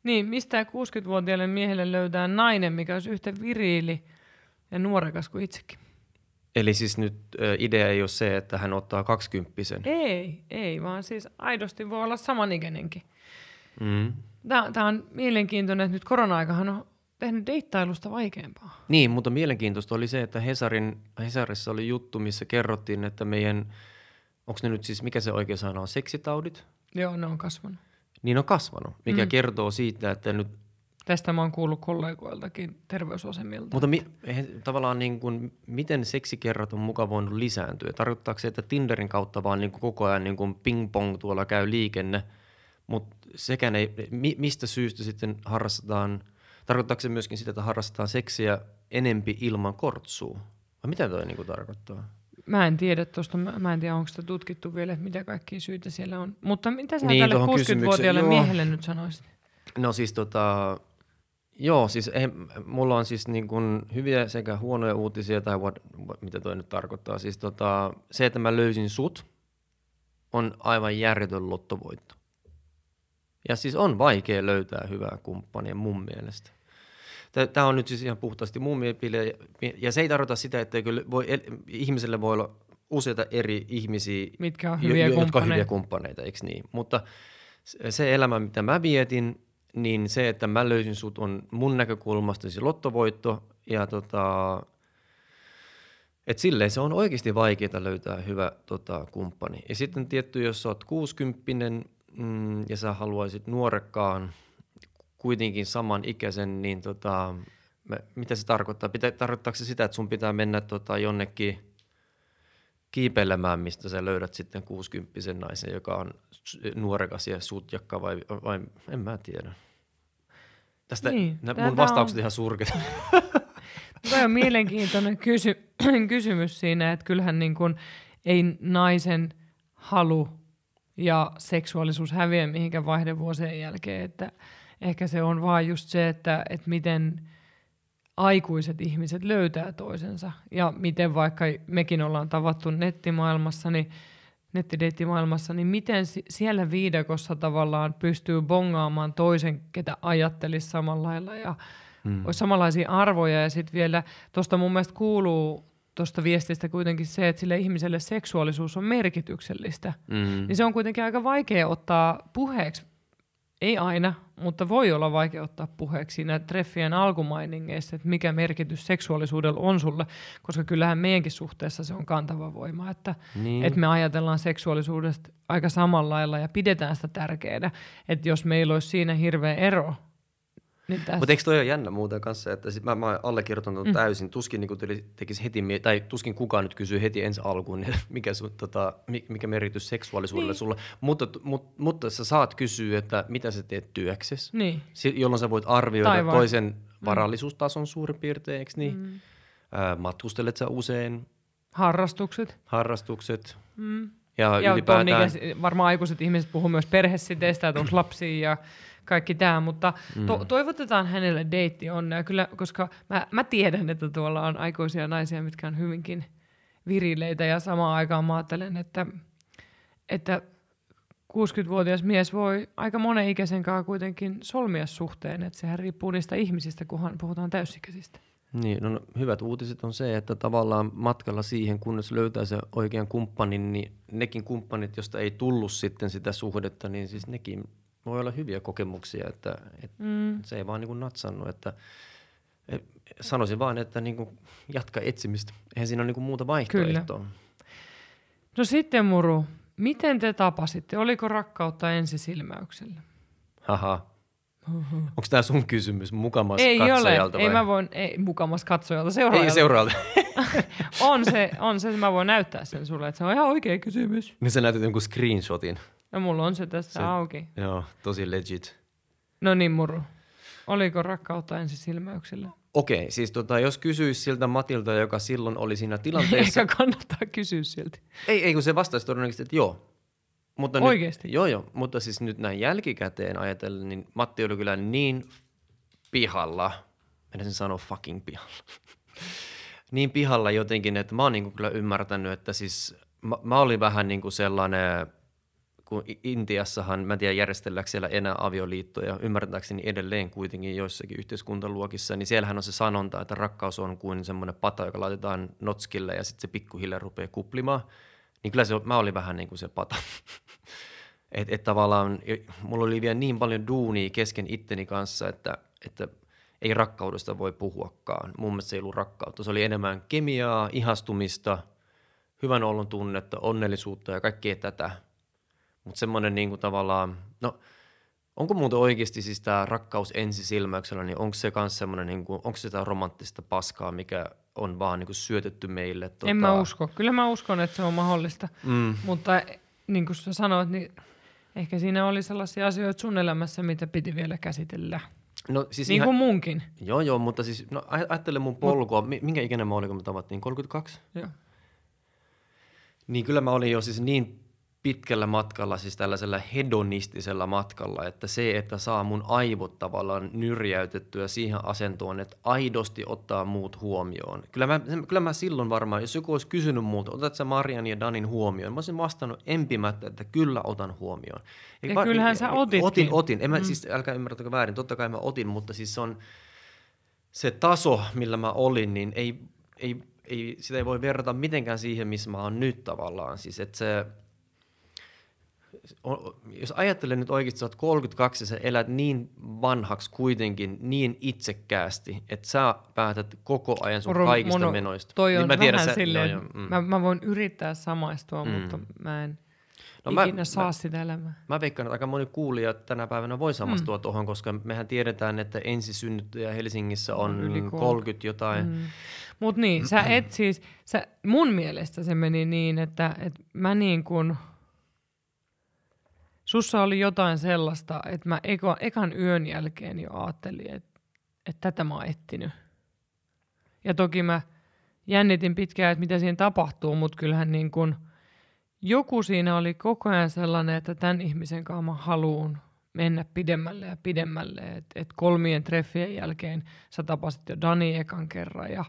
Niin, mistä 60-vuotiaalle miehelle löytää nainen, mikä olisi yhtä viriili ja nuorekas kuin itsekin? Eli siis nyt ö, idea ei ole se, että hän ottaa kaksikymppisen. Ei, ei, vaan siis aidosti voi olla samanikäinenkin. Mm. Tämä on mielenkiintoinen, että nyt korona-aikahan on tehnyt deittailusta vaikeampaa. Niin, mutta mielenkiintoista oli se, että Hesarin, Hesarissa oli juttu, missä kerrottiin, että meidän, onko ne nyt siis, mikä se oikea sana on, seksitaudit? Joo, ne on kasvanut. Niin on kasvanut, mikä Mm. kertoo siitä, että nyt Tästä mä oon kuullut kollegoiltakin terveysasemilta. Mutta mi, he, tavallaan niin kuin, miten seksikerrat on muka voinut lisääntyä? Tarkoittaako se, että Tinderin kautta vaan niin kuin koko ajan niin kuin ping-pong tuolla käy liikenne, mutta sekään ei, mi, mistä syystä sitten harrastetaan, tarkoittaako se myöskin sitä, että harrastetaan seksiä enempi ilman kortsua? Vai mitä toi niin kuin tarkoittaa? Mä en tiedä tuosta, mä mä en tiedä onko sitä tutkittu vielä, mitä kaikkia syitä siellä on. Mutta mitä sä Niin, tälle tuohon 60-vuotiaalle kysymykseen, joo. miehelle nyt sanoisit? No siis tota, joo, siis ei, mulla on siis niin kuin hyviä sekä huonoja uutisia, tai what, what, mitä toi nyt tarkoittaa. Siis tota, se, että mä löysin sut, on aivan järjetön lottovoitto. Ja siis on vaikea löytää hyvää kumppania mun mielestä. Tämä on nyt siis ihan puhtaasti mun mielipide, ja se ei tarkoita sitä, että voi, ihmiselle voi olla useita eri ihmisiä, Mitkä on hyviä jo- jotka on kumppaneita? hyviä kumppaneita, eikö niin? Mutta se- se elämä, mitä mä vietin, niin se, että mä löysin sut on mun näkökulmasta siis lottovoitto, ja tota, et silleen se on oikeasti vaikeaa löytää hyvä tota, kumppani. Ja sitten tietty, jos sä oot 60 mm, ja sä haluaisit nuorekkaan, kuitenkin saman ikäisen, niin tota, mä, mitä se tarkoittaa? Pitä, tarkoittaako se sitä, että sun pitää mennä tota, jonnekin kiipeilemään, mistä sä löydät sitten 60 naisen, joka on nuorekas ja sutjakka vai, vai en mä tiedä. Tästä Niin, tää- mun vastaukset on- ihan surkeat. Toi on mielenkiintoinen kysy- kysymys siinä, että kyllähän niin kuin ei naisen halu ja seksuaalisuus häviä mihinkään vaihdevuosien jälkeen, että ehkä se on vaan just se, että, että miten aikuiset ihmiset löytää toisensa ja miten vaikka mekin ollaan tavattu nettimaailmassa, niin nettideittimaailmassa, niin miten si- siellä viidakossa tavallaan pystyy bongaamaan toisen, ketä ajattelisi samalla lailla ja mm. olisi samanlaisia arvoja. Ja sitten vielä tuosta mun mielestä kuuluu tuosta viestistä kuitenkin se, että sille ihmiselle seksuaalisuus on merkityksellistä. Mm. Niin se on kuitenkin aika vaikea ottaa puheeksi. Ei aina, mutta voi olla vaikea ottaa puheeksi siinä treffien alkumainingeissa, että mikä merkitys seksuaalisuudella on sulle, koska kyllähän meidänkin suhteessa se on kantava voima, että, Niin. että me ajatellaan seksuaalisuudesta aika samalla lailla ja pidetään sitä tärkeänä, että jos meillä olisi siinä hirveä ero. Mutta eikö toi ole jännä muuten kanssa, että sit mä, mä allekirjoitan ton Mm. täysin. Tuskin niin tekisi heti, mie- tai tuskin kukaan nyt kysyy heti ensi alkuun, niin mikä, sun, tota, mi- mikä merkitys seksuaalisuudelle Niin. sulle. Mutta, mut, mutta sä saat kysyä, että mitä sä teet työksesi, Niin. Jolloin sä voit arvioida Tai vai- toisen varallisuustason suurin piirtein, eikö niin? Mm. Ää, matkustelet sä usein, Harrastukset. harrastukset Mm. ja, Ja ylipäätään... ylipäätään... varmaan aikuiset ihmiset puhuu myös perhesiteistä, että onko lapsia ja kaikki tämä, mutta to- Mm. toivotetaan hänelle deitti onnea, kyllä, koska mä, mä tiedän, että tuolla on aikuisia naisia, mitkä on hyvinkin virileitä ja samaan aikaan mä ajattelen, että, että 60-vuotias mies voi aika monen ikäisen kanssa kuitenkin solmia suhteen, että sehän riippuu niistä ihmisistä, kunhan puhutaan täysikäisistä. Niin, no, no hyvät uutiset on se, että tavallaan matkalla siihen, kunnes löytää se oikean kumppanin, niin nekin kumppanit, josta ei tullut sitten sitä suhdetta, niin siis nekin voi olla hyviä kokemuksia, että, että Mm. se ei vaan niin kuin natsannut, että et, sanoisin vaan, että niin kuin jatka etsimistä. Eihän siinä ole niin kuin muuta vaihtoehtoa. No sitten Muru, miten te tapasitte? Oliko rakkautta ensisilmäyksellä? Haha. Onko tämä sun kysymys mukamas Ei ole, katsojalta ei vai? mä voin, ei mukamas katsojalta, seuraajalta. Ei seuraalta. on se, on se, mä voin näyttää sen sulle, että se on ihan oikea kysymys. niin sä näytät jonkun screenshotin. Ja mulla on se tässä Se- auki. Joo, tosi legit. No niin, Muru. Oliko rakkautta ensisilmäyksellä? Okei, siis tota, jos kysyisi siltä Matilta, joka silloin oli siinä tilanteessa. Ehkä kannattaa kysyä silti. ei, ei, kun se vastaisi todennäköisesti, että joo. Mutta Oikeesti? Nyt, joo, joo. Mutta siis nyt näin jälkikäteen ajatellen, niin Matti oli kyllä niin pihalla. Mennä sen sanoa fucking pihalla. niin pihalla jotenkin, että mä oon niinku kyllä ymmärtänyt, että siis mä, mä olin vähän niinku sellainen, kun Intiassahan, mä en tiedä järjestelläänkö siellä enää avioliittoja, ymmärtääkseni edelleen kuitenkin joissakin yhteiskuntaluokissa, niin siellähän on se sanonta, että rakkaus on kuin semmoinen pata, joka laitetaan notskille ja sitten se pikkuhiljaa rupeaa kuplimaan. Niin kyllä se, mä olin vähän niin kuin se pata. että et tavallaan mulla oli vielä niin paljon duunia kesken itteni kanssa, että, että ei rakkaudesta voi puhuakaan. Mun mielestä se ei ollut rakkautta. Se oli enemmän kemiaa, ihastumista, hyvän olon tunnetta, onnellisuutta ja kaikkea tätä. Mutta semmoinen niin kuin tavallaan, no onko muuten oikeasti siis tämä rakkaus ensisilmäyksellä, niin onko se myös semmoinen, niin kuin, onko se sitä romanttista paskaa, mikä on vaan niin kuin syötetty meille? Tota... En mä usko. Kyllä mä uskon, että se on mahdollista. Mm. Mutta niin kuin sä sanoit, niin ehkä siinä oli sellaisia asioita sun elämässä, mitä piti vielä käsitellä. No, siis niin ihan, kuin munkin. Joo, joo, mutta siis no, ajattele mun polkua. Mut, Minkä ikäinen mä olin, kun me tavattiin? 32? Joo. Niin kyllä mä olin jo siis niin pitkällä matkalla, siis tällaisella hedonistisella matkalla, että se, että saa mun aivot tavallaan nyrjäytettyä siihen asentoon, että aidosti ottaa muut huomioon. Kyllä mä, kyllä mä silloin varmaan, jos joku olisi kysynyt multa, otat sä Marian ja Danin huomioon, mä olisin vastannut empimättä, että kyllä otan huomioon. Ja va- kyllähän sä otitkin. Otin, otin. En mä, mm. siis, älkää ymmärtäkö väärin, totta kai mä otin, mutta siis se on se taso, millä mä olin, niin ei, ei, ei, sitä ei voi verrata mitenkään siihen, missä mä oon nyt tavallaan. Siis että se, jos ajattelen nyt oikeasti, että sä oot 32 ja sä elät niin vanhaksi kuitenkin, niin itsekkäästi, että sä päätät koko ajan sun Moro, kaikista mono, menoista. Toi niin on mä tiedän, vähän sä, silleen, no, mm. mä, mä voin yrittää samaistua, mm. mutta mä en no ikinä mä, saa mä, sitä elämää. Mä veikkaan, että aika moni kuulija tänä päivänä voi samastua mm. tuohon, koska mehän tiedetään, että ensisynnyttäjä Helsingissä on Yli 30 jotain. Mm. Mutta niin, sä et siis, sä, mun mielestä se meni niin, että, että mä niin kuin – Sussa oli jotain sellaista, että mä eka, ekan yön jälkeen jo ajattelin, että, että tätä mä oon. Ja toki mä jännitin pitkään, että mitä siinä tapahtuu, mutta kyllähän niin kun joku siinä oli koko ajan sellainen, että tämän ihmisen kanssa mä haluun mennä pidemmälle ja pidemmälle. Että et kolmien treffien jälkeen sä tapasit jo Dani ekan kerran ja,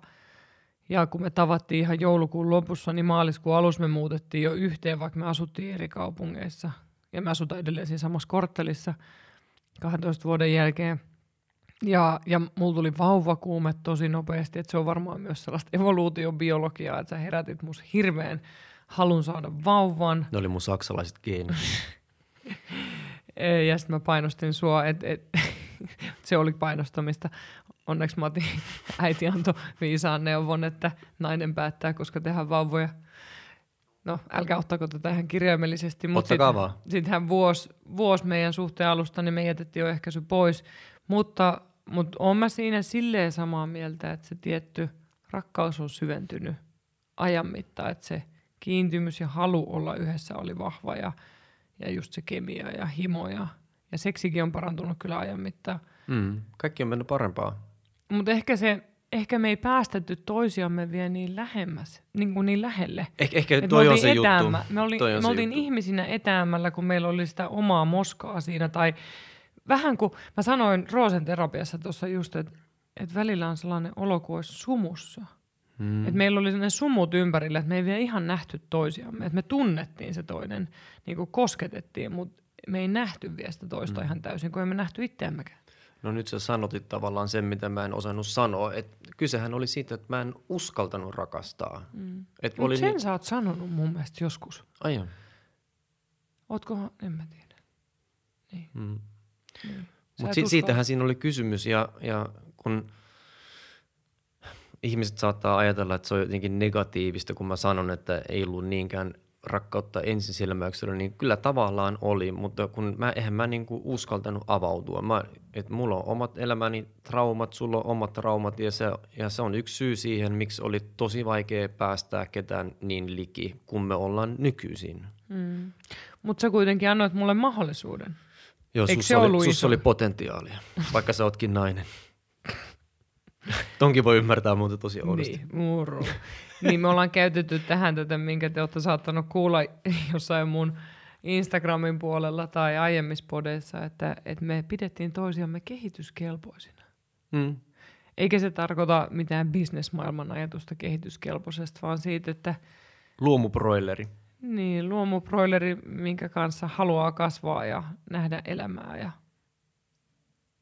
ja kun me tavattiin ihan joulukuun lopussa, niin maaliskuun alussa me muutettiin jo yhteen, vaikka me asuttiin eri kaupungeissa – ja mä asutan edelleen siinä samassa korttelissa 12 vuoden jälkeen. Ja, ja mulla tuli vauvakuume tosi nopeasti, että se on varmaan myös sellaista evoluutiobiologiaa, että sä herätit mus hirveän halun saada vauvan. Ne oli mun saksalaiset geenit. ja sitten mä painostin sua, että et, se oli painostamista. Onneksi Mati äiti antoi viisaan neuvon, että nainen päättää, koska tehdään vauvoja – no älkää ottako tätä ihan kirjaimellisesti, mutta sitten sit vuosi, vuosi meidän suhteen alusta, niin me jätettiin jo ehkäisy pois. Mutta, mutta olen mä siinä silleen samaa mieltä, että se tietty rakkaus on syventynyt ajan mittaan, että se kiintymys ja halu olla yhdessä oli vahva ja, ja just se kemia ja himo ja, ja seksikin on parantunut kyllä ajan mittaan. Mm, kaikki on mennyt parempaa. Mutta ehkä se ehkä me ei päästetty toisiamme vielä niin lähemmäs, niin, kuin niin lähelle. Eh, ehkä Et toi on se etäämmä. juttu. Me, oli, me se oltiin juttu. ihmisinä etäämällä, kun meillä oli sitä omaa moskaa siinä. Tai vähän kuin mä sanoin Roosen terapiassa tuossa just, että et välillä on sellainen olo kuin olisi sumussa. Hmm. Et meillä oli sellainen sumut ympärillä, että me ei vielä ihan nähty toisiamme. Et me tunnettiin se toinen, niin kuin kosketettiin, mutta me ei nähty vielä sitä toista hmm. ihan täysin, kun emme nähty itseämmekään. No nyt sä sanotit tavallaan sen, mitä mä en osannut sanoa. Et kysehän oli siitä, että mä en uskaltanut rakastaa. Mm. Et oli sen niin... sä oot sanonut mun mielestä joskus. Aion. Ootko, en mä tiedä. Niin. Mm. Niin. Mutta si- siitähän siinä oli kysymys ja, ja kun ihmiset saattaa ajatella, että se on jotenkin negatiivista, kun mä sanon, että ei ollut niinkään rakkautta ensisilmäyksellä, niin kyllä tavallaan oli, mutta kun mä, eihän mä niinku uskaltanut avautua. Mä, et mulla on omat elämäni traumat, sulla on omat traumat ja se, ja se on yksi syy siihen, miksi oli tosi vaikea päästää ketään niin liki, kun me ollaan nykyisin. Mm. Mutta sä kuitenkin annoit mulle mahdollisuuden. Joo, Eikö se oli, sus oli potentiaalia, vaikka sä ootkin nainen. Tonkin voi ymmärtää muuta tosi oudosti. Niin, muru. niin me ollaan käytetty tähän tätä, minkä te olette saattanut kuulla jossain mun Instagramin puolella tai aiemmissa podeissa, että, että me pidettiin toisiamme kehityskelpoisina. Mm. Eikä se tarkoita mitään bisnesmaailman ajatusta kehityskelpoisesta, vaan siitä, että... Luomuproileri. Niin, luomuproileri, minkä kanssa haluaa kasvaa ja nähdä elämää. Ja,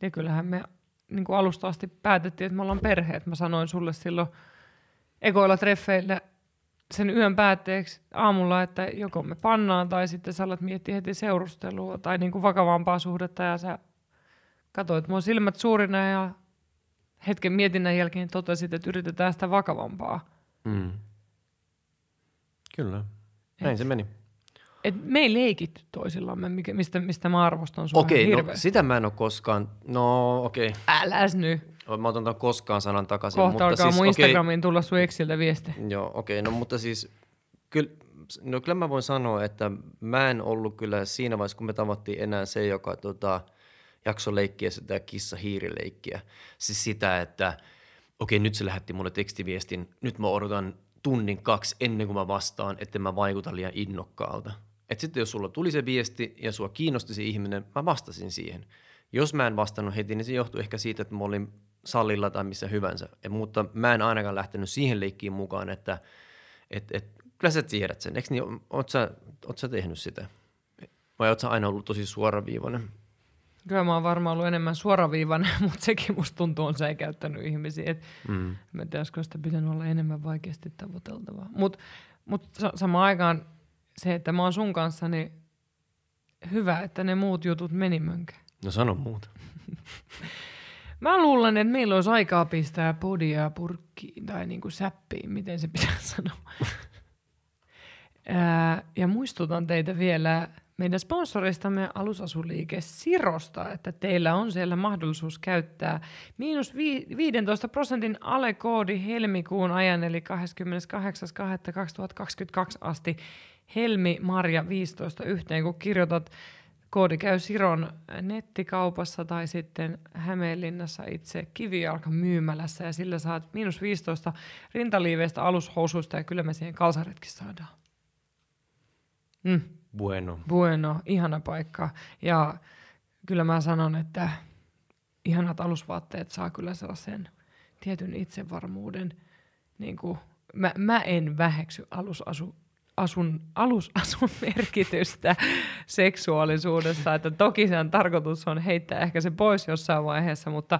ja kyllähän me niin kuin alusta asti päätettiin, että me ollaan perheet. Mä sanoin sulle silloin ekoilla treffeillä sen yön päätteeksi aamulla, että joko me pannaan tai sitten sä alat miettiä heti seurustelua tai niin kuin vakavampaa suhdetta ja sä katsoit mua silmät suurina ja hetken mietinnän jälkeen totesit, että yritetään sitä vakavampaa. Mm. Kyllä. Näin Et- se meni. Et me ei leikitty toisillamme, mikä, mistä, mistä mä arvostan sua Okei, no sitä mä en ole koskaan, no okei, Äläs nyt. Mä otan koskaan sanan takaisin. Kohta mutta alkaa siis, mun Instagramiin tulla sun Exiltä viesti. Joo, okei, no mutta siis kyllä, no kyllä mä voin sanoa, että mä en ollut kyllä siinä vaiheessa, kun me tavattiin enää se, joka tota, jakso leikkiä sitä kissa-hiirileikkiä. Siis sitä, että okei, nyt se lähetti mulle tekstiviestin, nyt mä odotan tunnin kaksi ennen kuin mä vastaan, että mä vaikuta liian innokkaalta. Et sitten jos sulla tuli se viesti ja sua kiinnosti se ihminen, mä vastasin siihen. Jos mä en vastannut heti, niin se johtui ehkä siitä, että mä olin sallilla tai missä hyvänsä. Ja, mutta mä en ainakaan lähtenyt siihen leikkiin mukaan, että et, et, kyllä sä tiedät sen. Eikö niin, oot sä, oot sä tehnyt sitä? Vai oot sä aina ollut tosi suoraviivainen? Kyllä mä oon varmaan ollut enemmän suoraviivainen, mutta sekin musta tuntuu on säikäyttänyt ihmisiä. Et Mm. mä en tiedä, olisiko sitä pitänyt olla enemmän vaikeasti tavoiteltavaa. Mutta mut sa- samaan aikaan se, että mä oon sun kanssa, niin hyvä, että ne muut jutut meni mönkään. No sano muuta. Mä luulen, että meillä olisi aikaa pistää podia purkkiin tai niinku säppiin, miten se pitää sanoa. Ää, ja muistutan teitä vielä meidän sponsoristamme alusasuliike Sirosta, että teillä on siellä mahdollisuus käyttää miinus vi- 15 prosentin alekoodi helmikuun ajan, eli 28.2.2022 asti Helmi Marja 15 yhteen, kun kirjoitat Koodi käy Siron nettikaupassa tai sitten Hämeenlinnassa itse kivijalka myymälässä ja sillä saat miinus 15 rintaliiveistä alushousuista ja kyllä me siihen kalsaretkin saadaan. Mm, Bueno. bueno, ihana paikka. Ja kyllä mä sanon, että ihanat alusvaatteet saa kyllä sellaisen tietyn itsevarmuuden. Niin kuin, mä, mä en väheksy alusasu, asun, alusasun merkitystä seksuaalisuudessa, että toki sen tarkoitus on heittää ehkä se pois jossain vaiheessa, mutta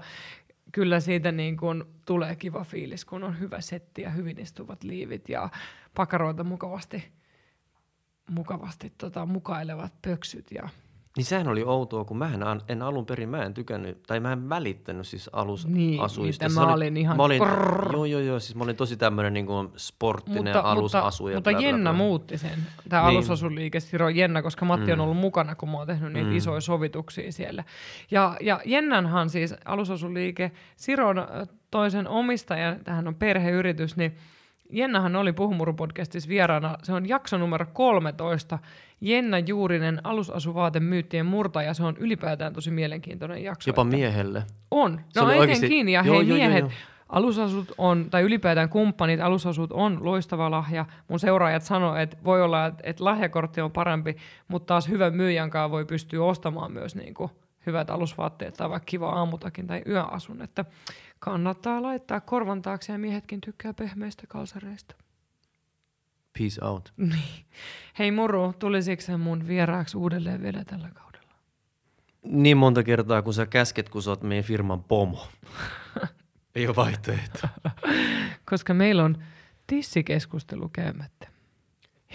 kyllä siitä niin kuin tulee kiva fiilis, kun on hyvä setti ja hyvin istuvat liivit ja pakaroita mukavasti, mukavasti tota, mukailevat pöksyt ja Niin sehän oli outoa, kun mä en alun perin, mä en tykännyt, tai mä en välittänyt siis alusasuista. Niin, Se mä oli- olin ihan Mä olin, prrrr. joo, joo, joo, siis mä olin tosi tämmönen niin kuin sporttinen alusasu. ja mutta bla, bla, Jenna bla. muutti sen, tämä Niin. niin. alusasuliike Siro Jenna, koska Matti on Mm. ollut mukana, kun mä oon tehnyt niitä Mm. isoja sovituksia siellä. Ja, ja Jennanhan siis alusasuliike Siron toisen omistajan, tähän on perheyritys, niin Jennahan oli Puhumuru-podcastissa vieraana. Se on jakso numero 13. Jenna Juurinen, alusasuvaatemyyttien murtaja. Se on ylipäätään tosi mielenkiintoinen jakso. Jopa että- miehelle. on. Se No oli oikeasti-. Ja Joo, hei joo, joo, miehet, joo. alusasut on, tai ylipäätään kumppanit, alusasut on loistava lahja. Mun seuraajat sanoo, että voi olla, että, että lahjakortti on parempi, mutta taas hyvän myyjän kanssa voi pystyä ostamaan myös niin kuin hyvät alusvaatteet tai vaikka kiva aamutakin tai yöasun. Että kannattaa laittaa korvan taakse ja miehetkin tykkää pehmeistä kalsareista. Peace out. Niin. Hei Muru, tulisiko se mun vieraaksi uudelleen vielä tällä kaudella? Niin monta kertaa, kun sä käsket, kun sä oot meidän firman pomo. Ei ole vaihtoehto. Koska meillä on tissikeskustelu käymättä.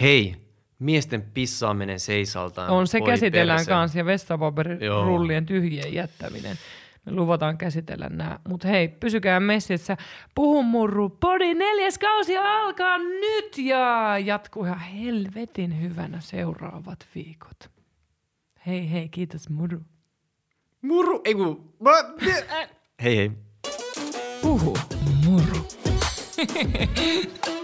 Hei, miesten pissaaminen seisaltaan. On se käsitellään perse. kanssa ja vessapaperirullien tyhjien jättäminen. Luvataan käsitellä nämä. Mutta hei, pysykää messissä. Puhu murru. Podi neljäs kausi alkaa nyt ja jatkuu ihan helvetin hyvänä seuraavat viikot. Hei hei, kiitos murru. Muru, ei kun... Mä- Hei hei. Puhu murru.